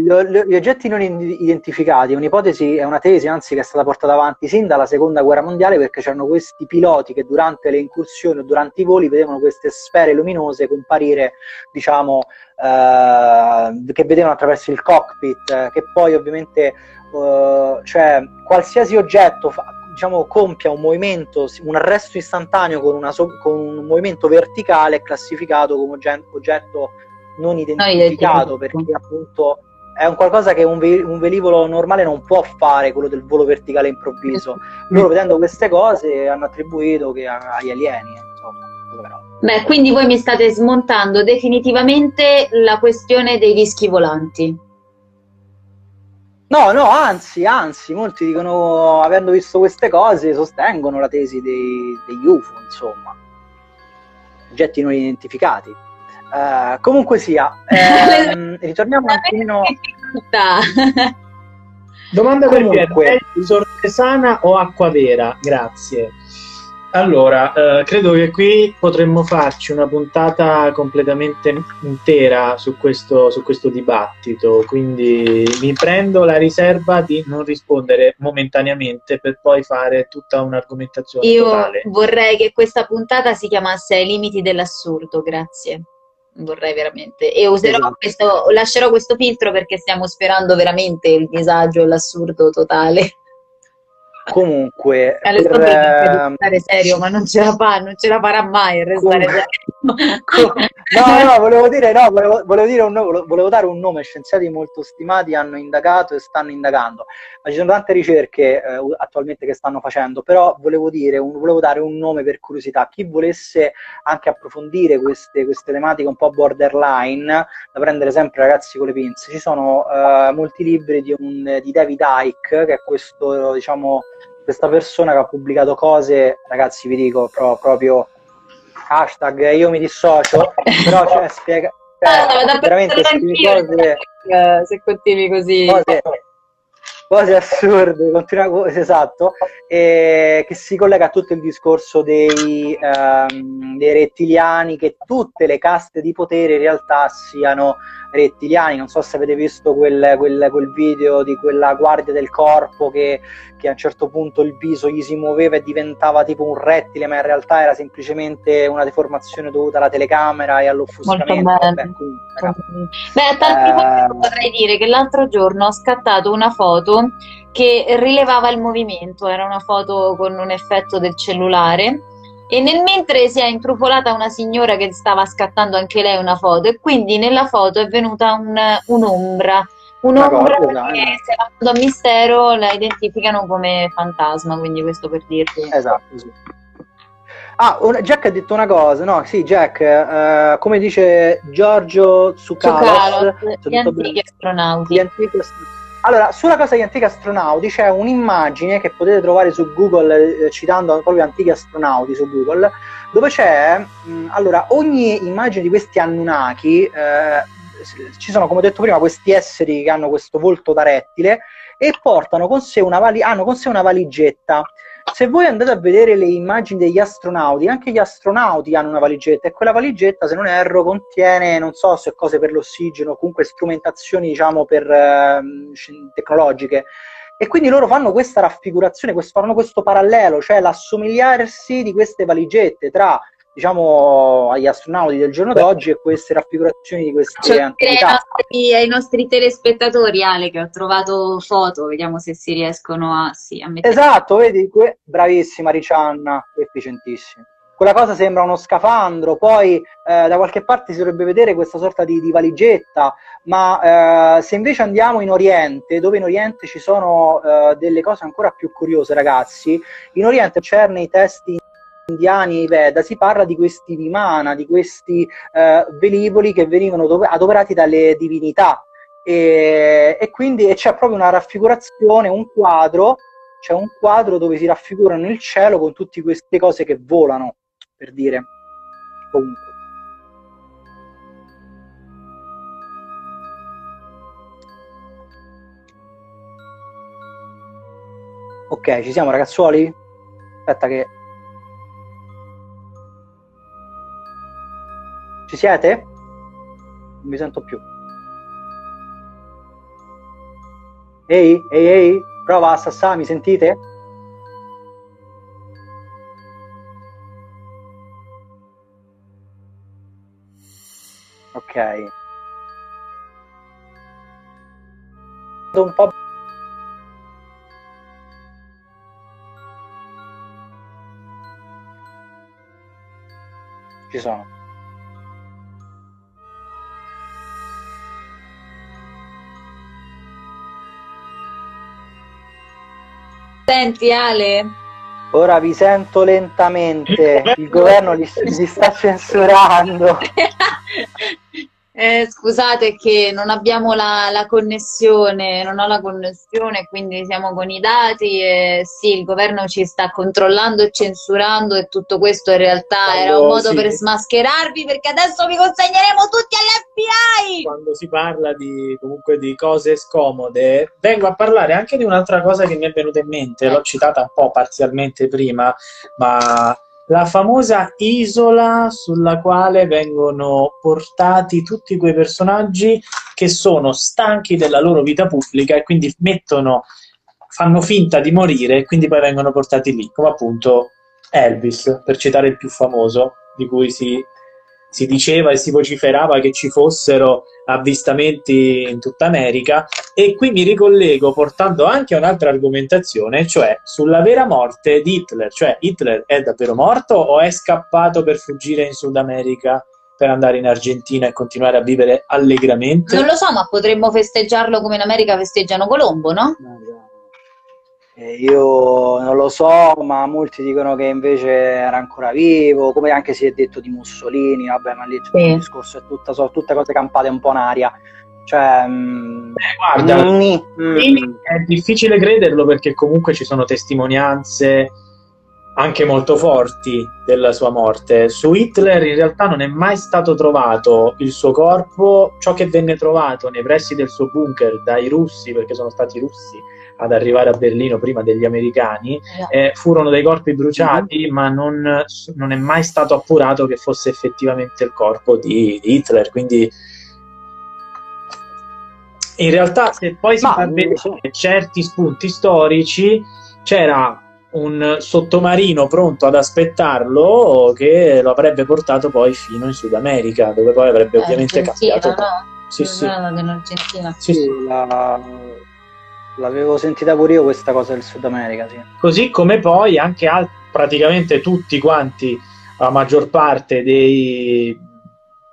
gli oggetti non identificati è un'ipotesi, è una tesi anzi che è stata portata avanti sin dalla seconda guerra mondiale perché c'erano questi piloti che durante le incursioni o durante i voli vedevano queste sfere luminose comparire, diciamo, eh, che vedevano attraverso il cockpit, che poi ovviamente, eh, cioè qualsiasi oggetto fa, diciamo, compia un movimento, un arresto istantaneo con, una, con un movimento verticale è classificato come oggetto non identificato perché appunto è un qualcosa che un, ve- un, velivolo normale non può fare, quello del volo verticale improvviso. Loro vedendo queste cose hanno attribuito che agli alieni, insomma.
Beh, quindi voi mi state smontando definitivamente la questione dei dischi volanti.
No, no, anzi, anzi, molti dicono, avendo visto queste cose, sostengono la tesi dei, degli UFO, insomma, oggetti non identificati. Uh, comunque sia, ehm, ritorniamo un attimino.
Domanda per Pietro: sortesana o acqua vera? Grazie. Allora, eh, credo che qui potremmo farci una puntata completamente intera su questo, su questo dibattito, quindi mi prendo la riserva di non rispondere momentaneamente per poi fare tutta un'argomentazione.
Io
totale.
vorrei che questa puntata si chiamasse Ai limiti dell'assurdo, grazie vorrei veramente e userò esatto. questo, lascerò questo filtro perché stiamo sperando veramente il disagio e l'assurdo totale
comunque
eh, per, ehm... restare serio ma non ce la fa non ce la farà mai il restare serio.
no no volevo dire no volevo, volevo, dire un, volevo dare un nome scienziati molto stimati hanno indagato e stanno indagando. Ma ci sono tante ricerche eh, attualmente che stanno facendo però volevo dire un, volevo dare un nome per curiosità. Chi volesse anche approfondire queste, queste tematiche un po' borderline da prendere sempre ragazzi con le pinze ci sono eh, molti libri di, un, di David Icke che è questo diciamo questa persona che ha pubblicato cose, ragazzi vi dico pro, proprio hashtag io mi dissocio, però cioè, spiega, cioè,
ah, veramente scrivi cose, se continui così.
Cose, cose assurde, continua, esatto, e che si collega a tutto il discorso dei, um, dei rettiliani, che tutte le caste di potere in realtà siano rettiliani. Non so se avete visto quel, quel, quel video di quella guardia del corpo che, che, a un certo punto il viso gli si muoveva e diventava tipo un rettile, ma in realtà era semplicemente una deformazione dovuta alla telecamera e all'offuscamento. Vabbè,
Beh, a tal proposito eh... vorrei dire che l'altro giorno ho scattato una foto che rilevava il movimento, era una foto con un effetto del cellulare E nel mentre si è intrufolata una signora che stava scattando anche lei una foto e quindi nella foto è venuta un- un'ombra. Un'ombra
cosa,
che
eh.
se la foto a mistero la identificano come fantasma, quindi questo per dirti.
Esatto, sì. Ah, Jack ha detto una cosa, no? Sì, Jack, eh, come dice Giorgio Tsukalos,
Tsukalos, gli antichi astronauti.
gli antichi ast- Allora, sulla cosa degli antichi astronauti c'è un'immagine che potete trovare su Google, eh, citando proprio antichi astronauti su Google, dove c'è, mh, allora, ogni immagine di questi Anunnaki, eh, ci sono, come ho detto prima, questi esseri che hanno questo volto da rettile e portano con sé una, vali- con sé una valigetta. Se voi andate a vedere le immagini degli astronauti, anche gli astronauti hanno una valigetta e quella valigetta, se non erro, contiene, non so se cose per l'ossigeno, comunque strumentazioni, diciamo, per sci- tecnologiche. E quindi loro fanno questa raffigurazione, questo, fanno questo parallelo, cioè l'assomigliarsi di queste valigette tra, diciamo, agli astronauti del giorno d'oggi e queste raffigurazioni di queste
Cioè, ai,
antichità.
nostri, ai nostri telespettatori, Ale, che ho trovato foto, vediamo se si riescono a, sì, a mettere.
Esatto, vedi, que- bravissima Riccianna, efficientissima. Quella cosa sembra uno scafandro, poi eh, da qualche parte si dovrebbe vedere questa sorta di, di valigetta, ma eh, se invece andiamo in Oriente, dove in Oriente ci sono eh, delle cose ancora più curiose, ragazzi, in Oriente c'è nei testi indiani Veda si parla di questi vimana, di questi eh, velivoli che venivano adoperati dalle divinità e, e quindi e c'è proprio una raffigurazione, un quadro c'è un quadro dove si raffigurano il cielo con tutte queste cose che volano, per dire. Comunque. Ok, ci siamo ragazzuoli? Aspetta che... Ci siete? Non mi sento più. Ehi, ehi, ehi, prova Sassà, mi sentite?
Senti, Ale,
Ora vi sento lentamente, il governo li, li sta censurando.
Eh, scusate che non abbiamo la, la connessione, non ho la connessione, quindi siamo con i dati e sì, il governo ci sta controllando e censurando e tutto questo in realtà era un modo
sì.
per smascherarvi perché adesso vi consegneremo tutti all'FBI!
quando si parla di comunque di cose scomode, vengo a parlare anche di un'altra cosa che mi è venuta in mente, l'ho citata un po' parzialmente prima, ma la famosa isola sulla quale vengono portati tutti quei personaggi che sono stanchi della loro vita pubblica e quindi mettono fanno finta di morire e quindi poi vengono portati lì, come appunto Elvis, per citare il più famoso, di cui si, si diceva e si vociferava che ci fossero avvistamenti in tutta America. E qui mi ricollego portando anche un'altra argomentazione, cioè sulla vera morte di Hitler. Cioè, Hitler è davvero morto o è scappato per fuggire in Sud America per andare in Argentina e continuare a vivere allegramente?
Non lo so, ma potremmo festeggiarlo come in America festeggiano Colombo, no?
Eh, io non lo so, ma molti dicono che invece era ancora vivo, come anche si è detto di Mussolini, vabbè, ma lì c'è
Sì.
il discorso è tutta, sono tutte cose campate un po' in aria. Cioè, mm,
Guarda,
mm, mm,
È difficile crederlo perché comunque ci sono testimonianze anche molto forti della sua morte. Su Hitler in realtà non è mai stato trovato il suo corpo, ciò che venne trovato nei pressi del suo bunker dai russi, perché sono stati russi ad arrivare a Berlino prima degli americani, eh, furono dei corpi bruciati, ma non, non è mai stato appurato che fosse effettivamente il corpo di, di Hitler. Quindi in realtà, se poi si
Ma,
fa vedere
so.
certi spunti storici, c'era un sottomarino pronto ad aspettarlo che lo avrebbe portato poi fino in Sud America, dove poi avrebbe ovviamente
Argentina,
cambiato.
no?
Sì, sì.
No, no, in Argentina.
Sì, sì.
sì, la- l'avevo sentita pure io questa cosa del Sud America, sì.
Così come poi anche al- praticamente tutti quanti, la maggior parte dei,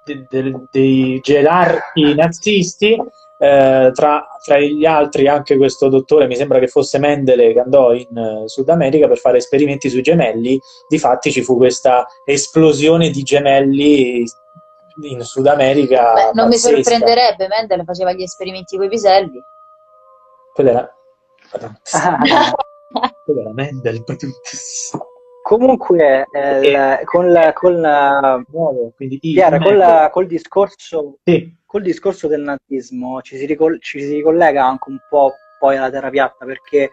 de, de, dei gerarchi nazisti, eh, tra, tra, gli altri anche questo dottore, mi sembra che fosse Mendele, che andò in uh, Sud America per fare esperimenti sui gemelli, difatti ci fu questa esplosione di gemelli in Sud America.
Beh, non pazzesca. mi sorprenderebbe, Mendele faceva gli esperimenti con i piselli.
Quello era... Quello era Mendel.
Comunque, eh, con, la, con, la, nuovo, quindi, Chiara, con la, col, discorso, sì. col discorso del nazismo ci si, ricol- ci si ricollega anche un po' poi alla terra piatta perché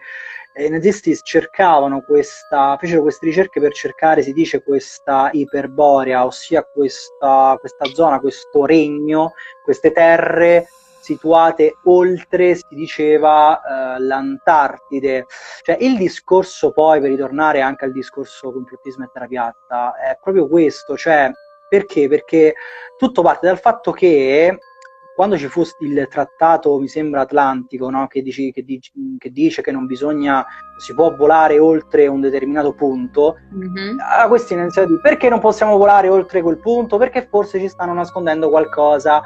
eh, i nazisti cercavano questa, fecero queste ricerche per cercare, si dice, questa iperborea, ossia questa, questa zona, questo regno, queste terre situate oltre, si diceva, eh, l'Antartide. Cioè, il discorso poi, per ritornare anche al discorso complottismo e terapiatta, è proprio questo, cioè, perché? Perché tutto parte dal fatto che quando ci fu il trattato, mi sembra atlantico, no? che, dici, che, dici, che, dice che non bisogna, si può volare oltre un determinato punto, mm-hmm. questi iniziano a dire perché non possiamo volare oltre quel punto? Perché forse ci stanno nascondendo qualcosa.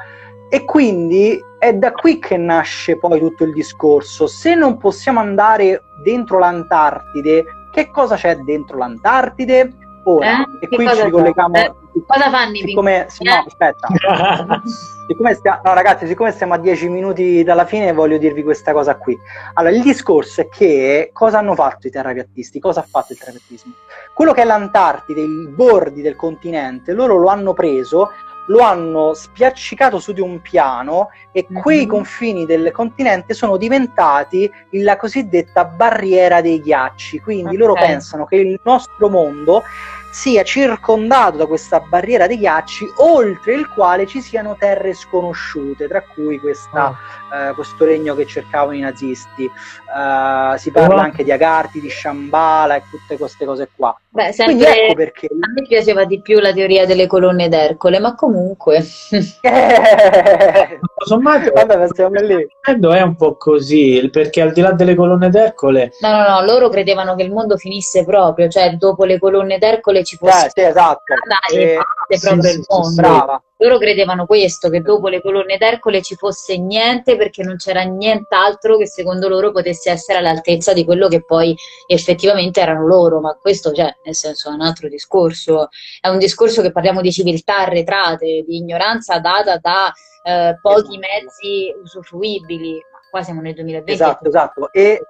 E quindi è da qui che nasce poi tutto il discorso. Se non possiamo andare dentro l'Antartide, che cosa c'è dentro l'Antartide? Ora, eh? e qui ci ricolleghiamo. Eh,
cosa fanno
siccome, i No, aspetta. siccome stiamo, no, ragazzi, siccome stiamo a 10 minuti dalla fine, voglio dirvi questa cosa qui. Allora, il discorso è che cosa hanno fatto i terrapiattisti? Cosa ha fatto il terrapiattismo? Quello che è l'Antartide, i bordi del continente, loro lo hanno preso, lo hanno spiaccicato su di un piano e mm-hmm. quei confini del continente sono diventati la cosiddetta barriera dei ghiacci. Quindi okay. loro pensano che il nostro mondo sia circondato da questa barriera dei ghiacci oltre il quale ci siano terre sconosciute, tra cui questa, oh. eh, questo regno che cercavano i nazisti. Uh, si parla oh. anche di Agarti, di Shambhala e tutte queste cose qua.
Beh, sempre, ecco perché... A me piaceva di più la teoria delle colonne d'Ercole, ma comunque...
Eh, sommato, vabbè, stiamo lì. è un po' così, perché al di là delle colonne d'Ercole...
No, no, no, loro credevano che il mondo finisse proprio, cioè dopo le colonne d'Ercole ci fosse...
Eh, sì, esatto.
E eh, proprio sì, il mondo. Brava. Loro credevano questo, che dopo le colonne d'Ercole ci fosse niente perché non c'era nient'altro che secondo loro potesse essere all'altezza di quello che poi effettivamente erano loro, ma questo cioè, nel senso è un altro discorso, è un discorso che parliamo di civiltà arretrate, di ignoranza data da eh, pochi esatto. mezzi usufruibili, qua siamo nel 2020.
Esatto, esatto. E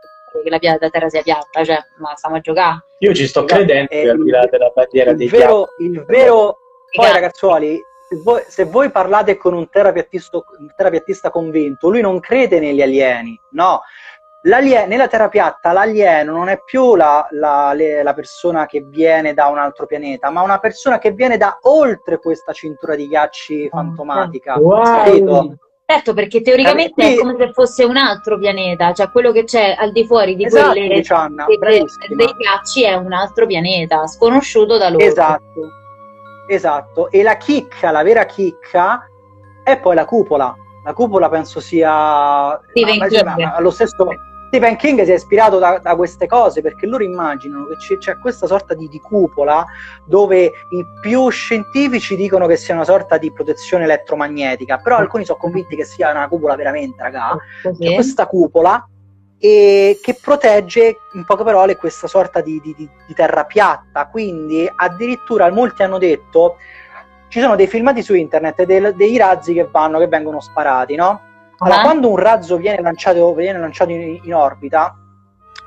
che la, la terra sia piatta, cioè, ma stiamo a giocare.
Io ci sto credendo eh, al di là della bandiera
dei vero, Il vero, poi ragazzuoli, se voi, se voi, parlate con un terapiattista convinto, lui non crede negli alieni, no. nella terapiatta l'alieno non è più la, la, le, la, persona che viene da un altro pianeta, ma una persona che viene da oltre questa cintura di ghiacci fantomatica.
Wow.
Certo, perché teoricamente eh, è come se fosse un altro pianeta, cioè quello che c'è al di fuori di
esatto,
quelle
Luciana,
dei, dei ghiacci è un altro pianeta, sconosciuto da loro.
Esatto, esatto. E la chicca, la vera chicca, è poi la cupola. La cupola penso sia...
Stephen ma,
cioè, ma, lo stesso Stephen King si è ispirato da, da queste cose perché loro immaginano che c'è, questa sorta di, di, cupola dove i più scientifici dicono che sia una sorta di protezione elettromagnetica, però alcuni sono convinti che sia una cupola veramente, raga. C'è questa cupola e che protegge in poche parole questa sorta di, di, di terra piatta. Quindi addirittura molti hanno detto ci sono dei filmati su internet dei, dei razzi che vanno, che vengono sparati, no? Allora, uh-huh. quando un razzo viene lanciato, viene lanciato in, in orbita,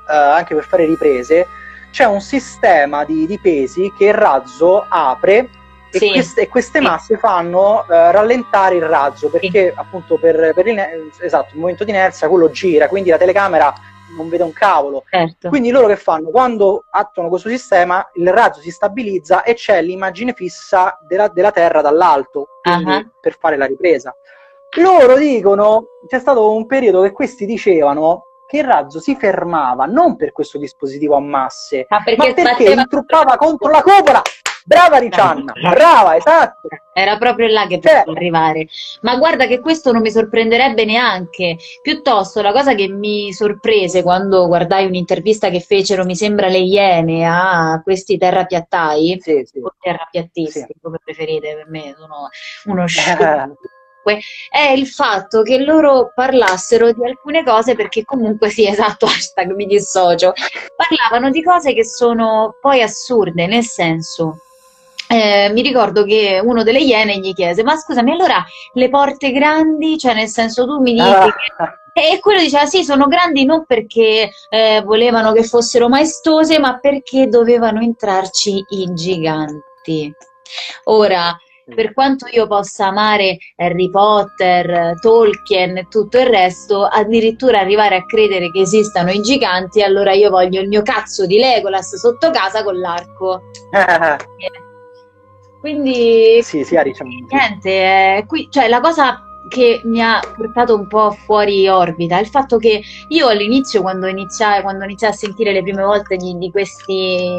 eh, anche per fare riprese, c'è un sistema di, di pesi che il razzo apre e, sì. queste, e queste, masse fanno eh, rallentare il razzo perché sì. appunto per, per il, esatto, il momento di inerzia quello gira, quindi la telecamera non vede un cavolo.
Certo.
Quindi loro che fanno? Quando attuano questo sistema, il razzo si stabilizza e c'è l'immagine fissa della, della Terra dall'alto uh-huh. per fare la ripresa. Loro dicono, c'è stato un periodo che questi dicevano che il razzo si fermava non per questo dispositivo a masse,
ma perché,
ma perché intruppava contro la cupola. Brava Riccianna, brava, esatto.
Era proprio là che
Cioè-
potevo arrivare. Ma guarda che questo non mi sorprenderebbe neanche. Piuttosto, la cosa che mi sorprese quando guardai un'intervista che fecero, mi sembra, le Iene a questi terrapiattai,
Sì, sì.
o terrapiattisti,
Sì.
come preferite, per me sono uno show. È il fatto che loro parlassero di alcune cose, perché comunque sì, esatto, hashtag mi dissocio, parlavano di cose che sono poi assurde, nel senso, eh, mi ricordo che uno delle Iene gli chiese, ma scusami, allora le porte grandi, cioè nel senso tu mi dici che...
Ah,
E quello diceva sì, sono grandi non perché eh, volevano che fossero maestose, ma perché dovevano entrarci i giganti. Ora, per quanto io possa amare Harry Potter, Tolkien e tutto il resto, addirittura arrivare a credere che esistano i giganti, allora io voglio il mio cazzo di Legolas sotto casa con l'arco. Quindi
sì, sì, diciamo.
niente, eh, qui, cioè, la cosa che mi ha portato un po' fuori orbita è il fatto che io all'inizio, quando iniziai, quando iniziai a sentire le prime volte di, di questi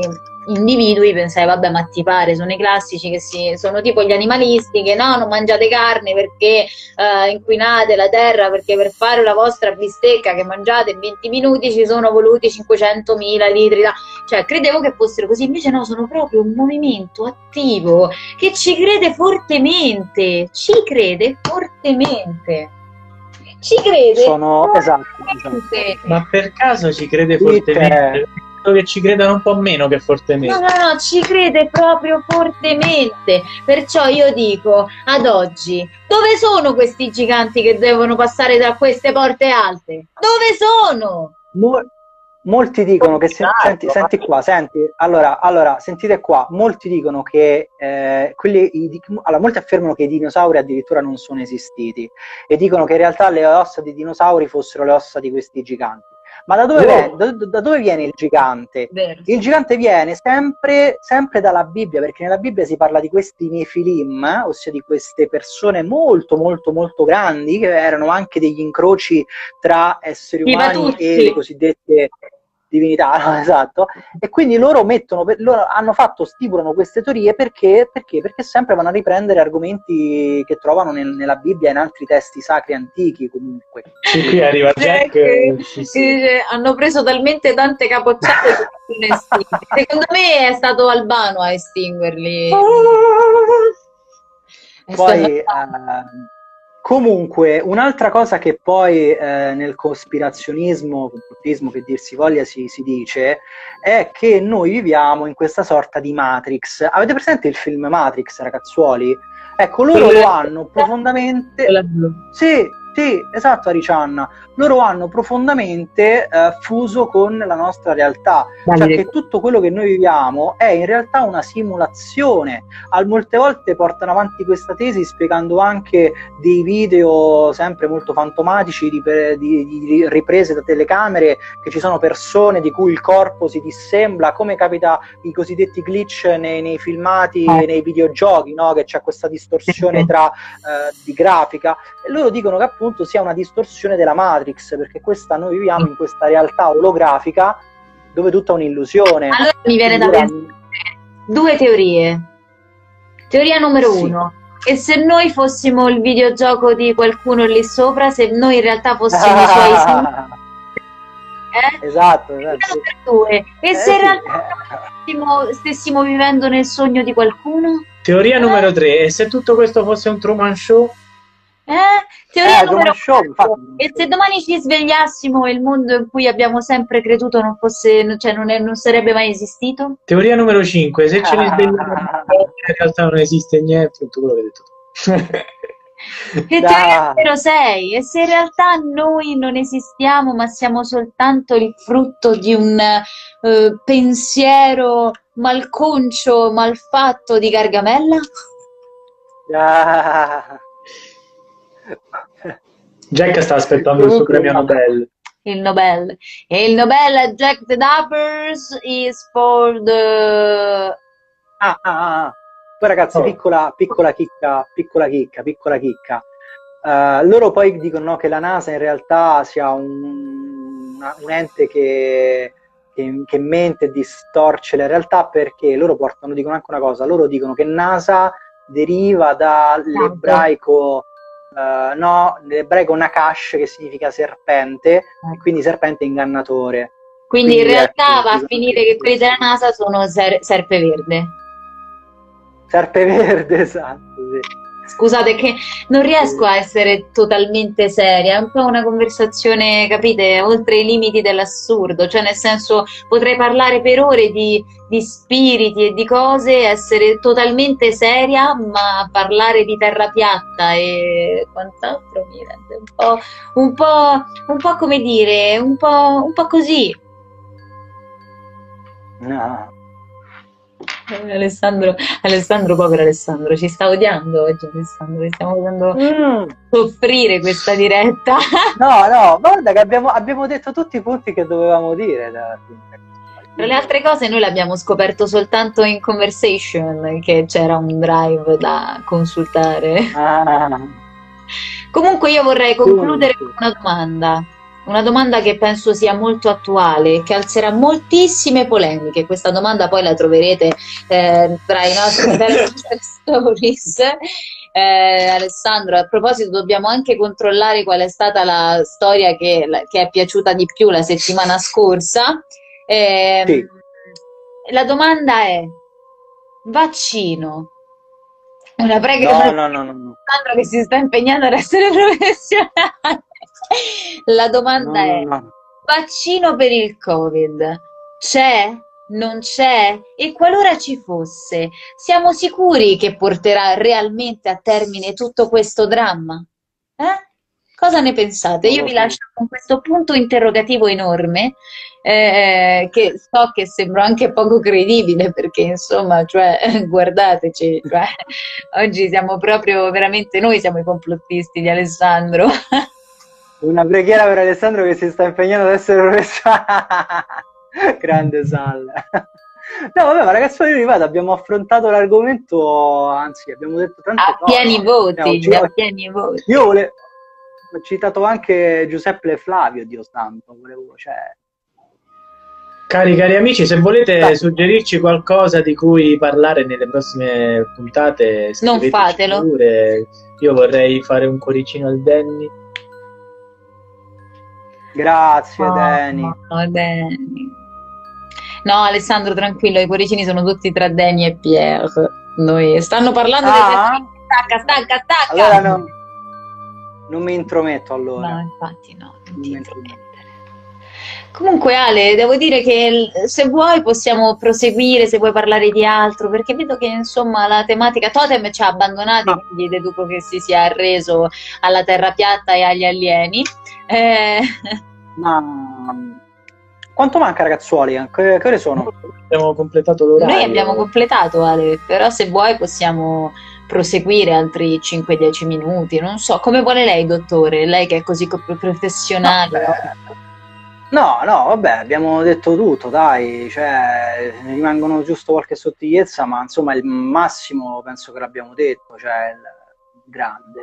individui, pensai, vabbè, ma ti pare, sono i classici che si, sono tipo gli animalisti che no, non mangiate carne perché eh, inquinate la terra, perché per fare la vostra bistecca che mangiate in 20 minuti ci sono voluti 500.000 litri da... Cioè, credevo che fossero così, invece no, sono proprio un movimento attivo che ci crede fortemente, ci crede fortemente. Ci crede
Sono esatto, esatto.
fortemente.
Ma per caso ci crede fortemente? Credo che ci credano un po' meno che fortemente.
No, no, no, ci crede proprio fortemente. Perciò io dico, ad oggi, dove sono questi giganti che devono passare da queste porte alte? Dove sono?
Mo- molti dicono che se- senti, senti qua, senti, allora, allora, sentite qua, molti dicono che eh, quelli, i di- allora, molti affermano che i dinosauri addirittura non sono esistiti e dicono che in realtà le ossa dei dinosauri fossero le ossa di questi giganti. Ma da dove, viene, da, da dove viene il gigante?
Vero.
Il gigante viene sempre, sempre dalla Bibbia, perché nella Bibbia si parla di questi nefilim, eh, ossia di queste persone molto, molto, molto grandi, che erano anche degli incroci tra esseri umani e le cosiddette divinità, no, esatto. E quindi loro mettono, loro hanno fatto, stipulano queste teorie perché, perché? Perché sempre vanno a riprendere argomenti che trovano nel- nella Bibbia e in altri testi sacri antichi comunque.
Sì, qui arriva Jack. eh, sì, sì.
Che dice, hanno preso talmente tante capocciate che non. Secondo me è stato Albano a estinguerli. È
Poi,
stato-
ehm, comunque, un'altra cosa che poi eh, nel cospirazionismo, complottismo che dir si voglia, si, si dice, è che noi viviamo in questa sorta di Matrix. Avete presente il film Matrix, ragazzuoli? Ecco, loro lo hanno profondamente... Sì, sì, esatto, Aricianna. Loro hanno profondamente eh, fuso con la nostra realtà. Cioè che tutto quello che noi viviamo è in realtà una simulazione. Al, molte volte portano avanti questa tesi spiegando anche dei video sempre molto fantomatici di, di- di riprese da telecamere, che ci sono persone di cui il corpo si dissembla, come capita i cosiddetti glitch nei, nei filmati,
Eh.
nei videogiochi, no? che c'è questa distorsione tra, eh, di grafica. E loro dicono che appunto sia una distorsione della Matrix, perché questa noi viviamo in questa realtà olografica dove è tutta un'illusione.
Allora mi viene da pensare due teorie. Teoria numero
Sì.
uno. E se noi fossimo il videogioco di qualcuno lì sopra, se noi in realtà fossimo i suoi simili, eh?
Esatto, esatto.
due. E
Eh,
se in
sì.
realtà stessimo, stessimo vivendo nel sogno di qualcuno?
Teoria numero 3. E se tutto questo fosse un Truman Show?
Eh? Teoria
Eh,
numero
show, infatti.
E se domani ci svegliassimo e il mondo in cui abbiamo sempre creduto non fosse, cioè non, è- non sarebbe mai esistito?
Teoria numero 5. Se ce ne
Ah.
svegliamo in realtà non esiste niente, tutto quello che hai detto tu.
E teoria numero 6, e se in realtà noi non esistiamo, ma siamo soltanto il frutto di un eh, pensiero malconcio, malfatto di Gargamella?
Ah.
Jack sta aspettando il suo premio Nobel.
Il Nobel. E il Nobel a Jack the Dappers is for the...
Ah, ah, ah. Poi ragazzi,
Oh.
piccola, piccola chicca, piccola chicca, piccola chicca. Eh, loro poi dicono no, che la NASA in realtà sia un, una- un ente che, che che, che mente e distorce la realtà perché loro portano, dicono anche una cosa, loro dicono che NASA deriva dall'ebraico uh, no, l'ebraico Nakash che significa serpente e quindi serpente ingannatore.
Quindi, quindi in realtà ecco, va a finire che quelli della NASA sono ser- serpe verde.
Serpe verde, esatto, sì.
Scusate che non riesco a essere totalmente seria, è un po' una conversazione, capite, oltre i limiti dell'assurdo, cioè nel senso potrei parlare per ore di, di spiriti e di cose, essere totalmente seria, ma parlare di terra piatta e quant'altro mi rende un po', un po', un po' come dire, un po', un po' così.
No.
Alessandro, Alessandro, povero Alessandro, ci sta odiando oggi Alessandro, stiamo facendo mm. soffrire questa diretta.
No, no, guarda che abbiamo, abbiamo detto tutti i punti che dovevamo dire.
Tra le altre cose noi l'abbiamo scoperto soltanto in conversation, che c'era un drive da consultare. Ah. Comunque io vorrei concludere con una domanda una domanda che penso sia molto attuale che alzerà moltissime polemiche. Questa domanda poi la troverete eh, tra i nostri stories. Eh, Alessandro, a proposito, dobbiamo anche controllare qual è stata la storia che, la, che è piaciuta di più la settimana scorsa. Eh, sì. La domanda è: vaccino? Una prego,
no, no, no, no, no.
Alessandro che si sta impegnando ad essere professionale. La domanda no, è: no. vaccino per il Covid c'è? Non c'è? E qualora ci fosse, siamo sicuri che porterà realmente a termine tutto questo dramma? Eh? Cosa ne pensate? Io vi lascio con questo punto interrogativo enorme, eh, che so che sembra anche poco credibile, perché insomma, cioè, guardateci, cioè, oggi siamo proprio veramente noi siamo i complottisti di Alessandro.
Una preghiera per Alessandro che si sta impegnando ad essere professore. Grande Sal. No, vabbè, ma ragazzi, io ripeto, abbiamo affrontato l'argomento, anzi, abbiamo detto tante
a
cose.
Pieni voti, no, a pieni voti.
Io volevo, ho citato anche Giuseppe Flavio, Dio santo, volevo, cioè...
Cari, cari amici, se volete Dai. suggerirci qualcosa di cui parlare nelle prossime puntate,
non fatelo.
Pure. Io vorrei fare un cuoricino al Danny.
Grazie, oh, Dani. No,
Dani. No, Alessandro, tranquillo, i cuoricini sono tutti tra Dani e Pierre. Noi stanno parlando
ah.
di stacca, stacca, stacca.
Allora no, non mi intrometto allora.
No, infatti no, non ti intromettere. Comunque Ale, devo dire che se vuoi possiamo proseguire, se vuoi parlare di altro, perché vedo che insomma la tematica Totem ci ha abbandonati, no. quindi deduco che si sia arreso alla terra piatta e agli alieni. Eh...
Ma quanto manca ragazzuoli? Che, che ore sono?
Abbiamo completato l'orario.
Noi abbiamo completato Ale, però se vuoi possiamo proseguire altri 5-10 minuti, non so, come vuole lei dottore, lei che è così professionale.
No, no, vabbè, abbiamo detto tutto, dai, cioè, rimangono giusto qualche sottigliezza, ma insomma il massimo penso che l'abbiamo detto, cioè il grande.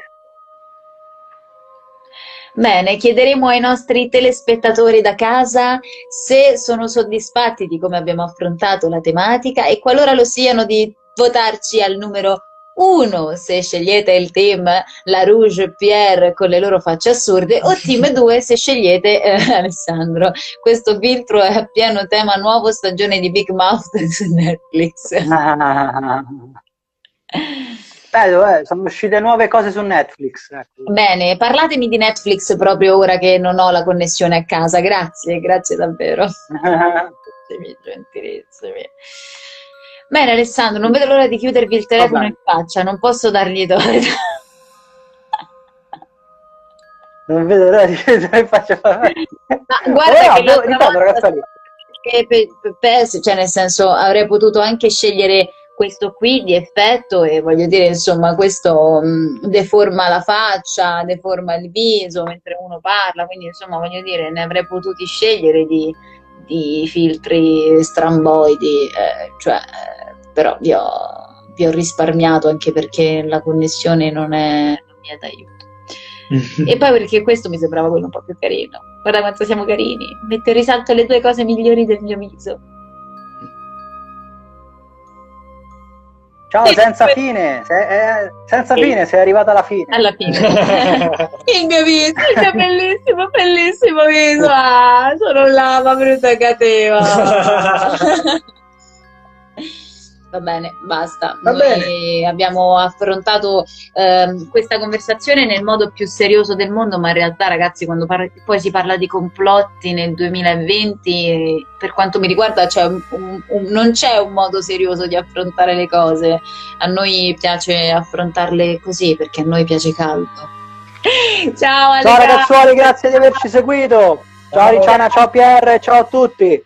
Bene, chiederemo ai nostri telespettatori da casa se sono soddisfatti di come abbiamo affrontato la tematica e qualora lo siano di votarci al numero 1 se scegliete il team La Rouge Pierre con le loro facce assurde o team 2 se scegliete eh, Alessandro. Questo filtro è a pieno tema nuovo stagione di Big Mouth su Netflix.
Bello, eh, sono uscite nuove cose su Netflix. Ecco.
Bene, parlatemi di Netflix proprio ora che non ho la connessione a casa. Grazie, grazie davvero. gentilissimi. Bene Alessandro, non vedo l'ora di chiudervi il telefono in faccia, non posso dargli torto.
non vedo l'ora di chiudervi in faccia. Ma
guarda oh, che no, ricordo, volta, che per, per, cioè nel senso avrei potuto anche scegliere questo qui di effetto e voglio dire insomma questo mh, deforma la faccia, deforma il viso mentre uno parla, quindi insomma voglio dire ne avrei potuti scegliere di, di filtri stramboidi, eh, cioè, però vi ho, vi ho, risparmiato anche perché la connessione non, è, non mi è d'aiuto. e poi perché questo mi sembrava quello un po' più carino. Guarda quanto siamo carini. Mette in risalto le due cose migliori del mio viso.
Ciao, senza fine, se- eh, senza
Sì.
fine, sei arrivata alla fine.
Alla fine. il mio viso, il mio bellissimo, bellissimo viso. Ah, sono lava brutta e cattiva. Va bene, basta.
Va
Noi
bene.
abbiamo affrontato ehm, questa conversazione nel modo più serioso del mondo, ma in realtà, ragazzi, quando par- poi si parla di complotti nel 2020, eh, per quanto mi riguarda, c'è un- un- un- non c'è un modo serioso di affrontare le cose. A noi piace affrontarle così perché a noi piace caldo. Ciao,
Ciao
Ale,
ragazzuoli, grazie di averci seguito. Ciao
Ciao.
Ricciana, ciao Pierre, ciao a tutti.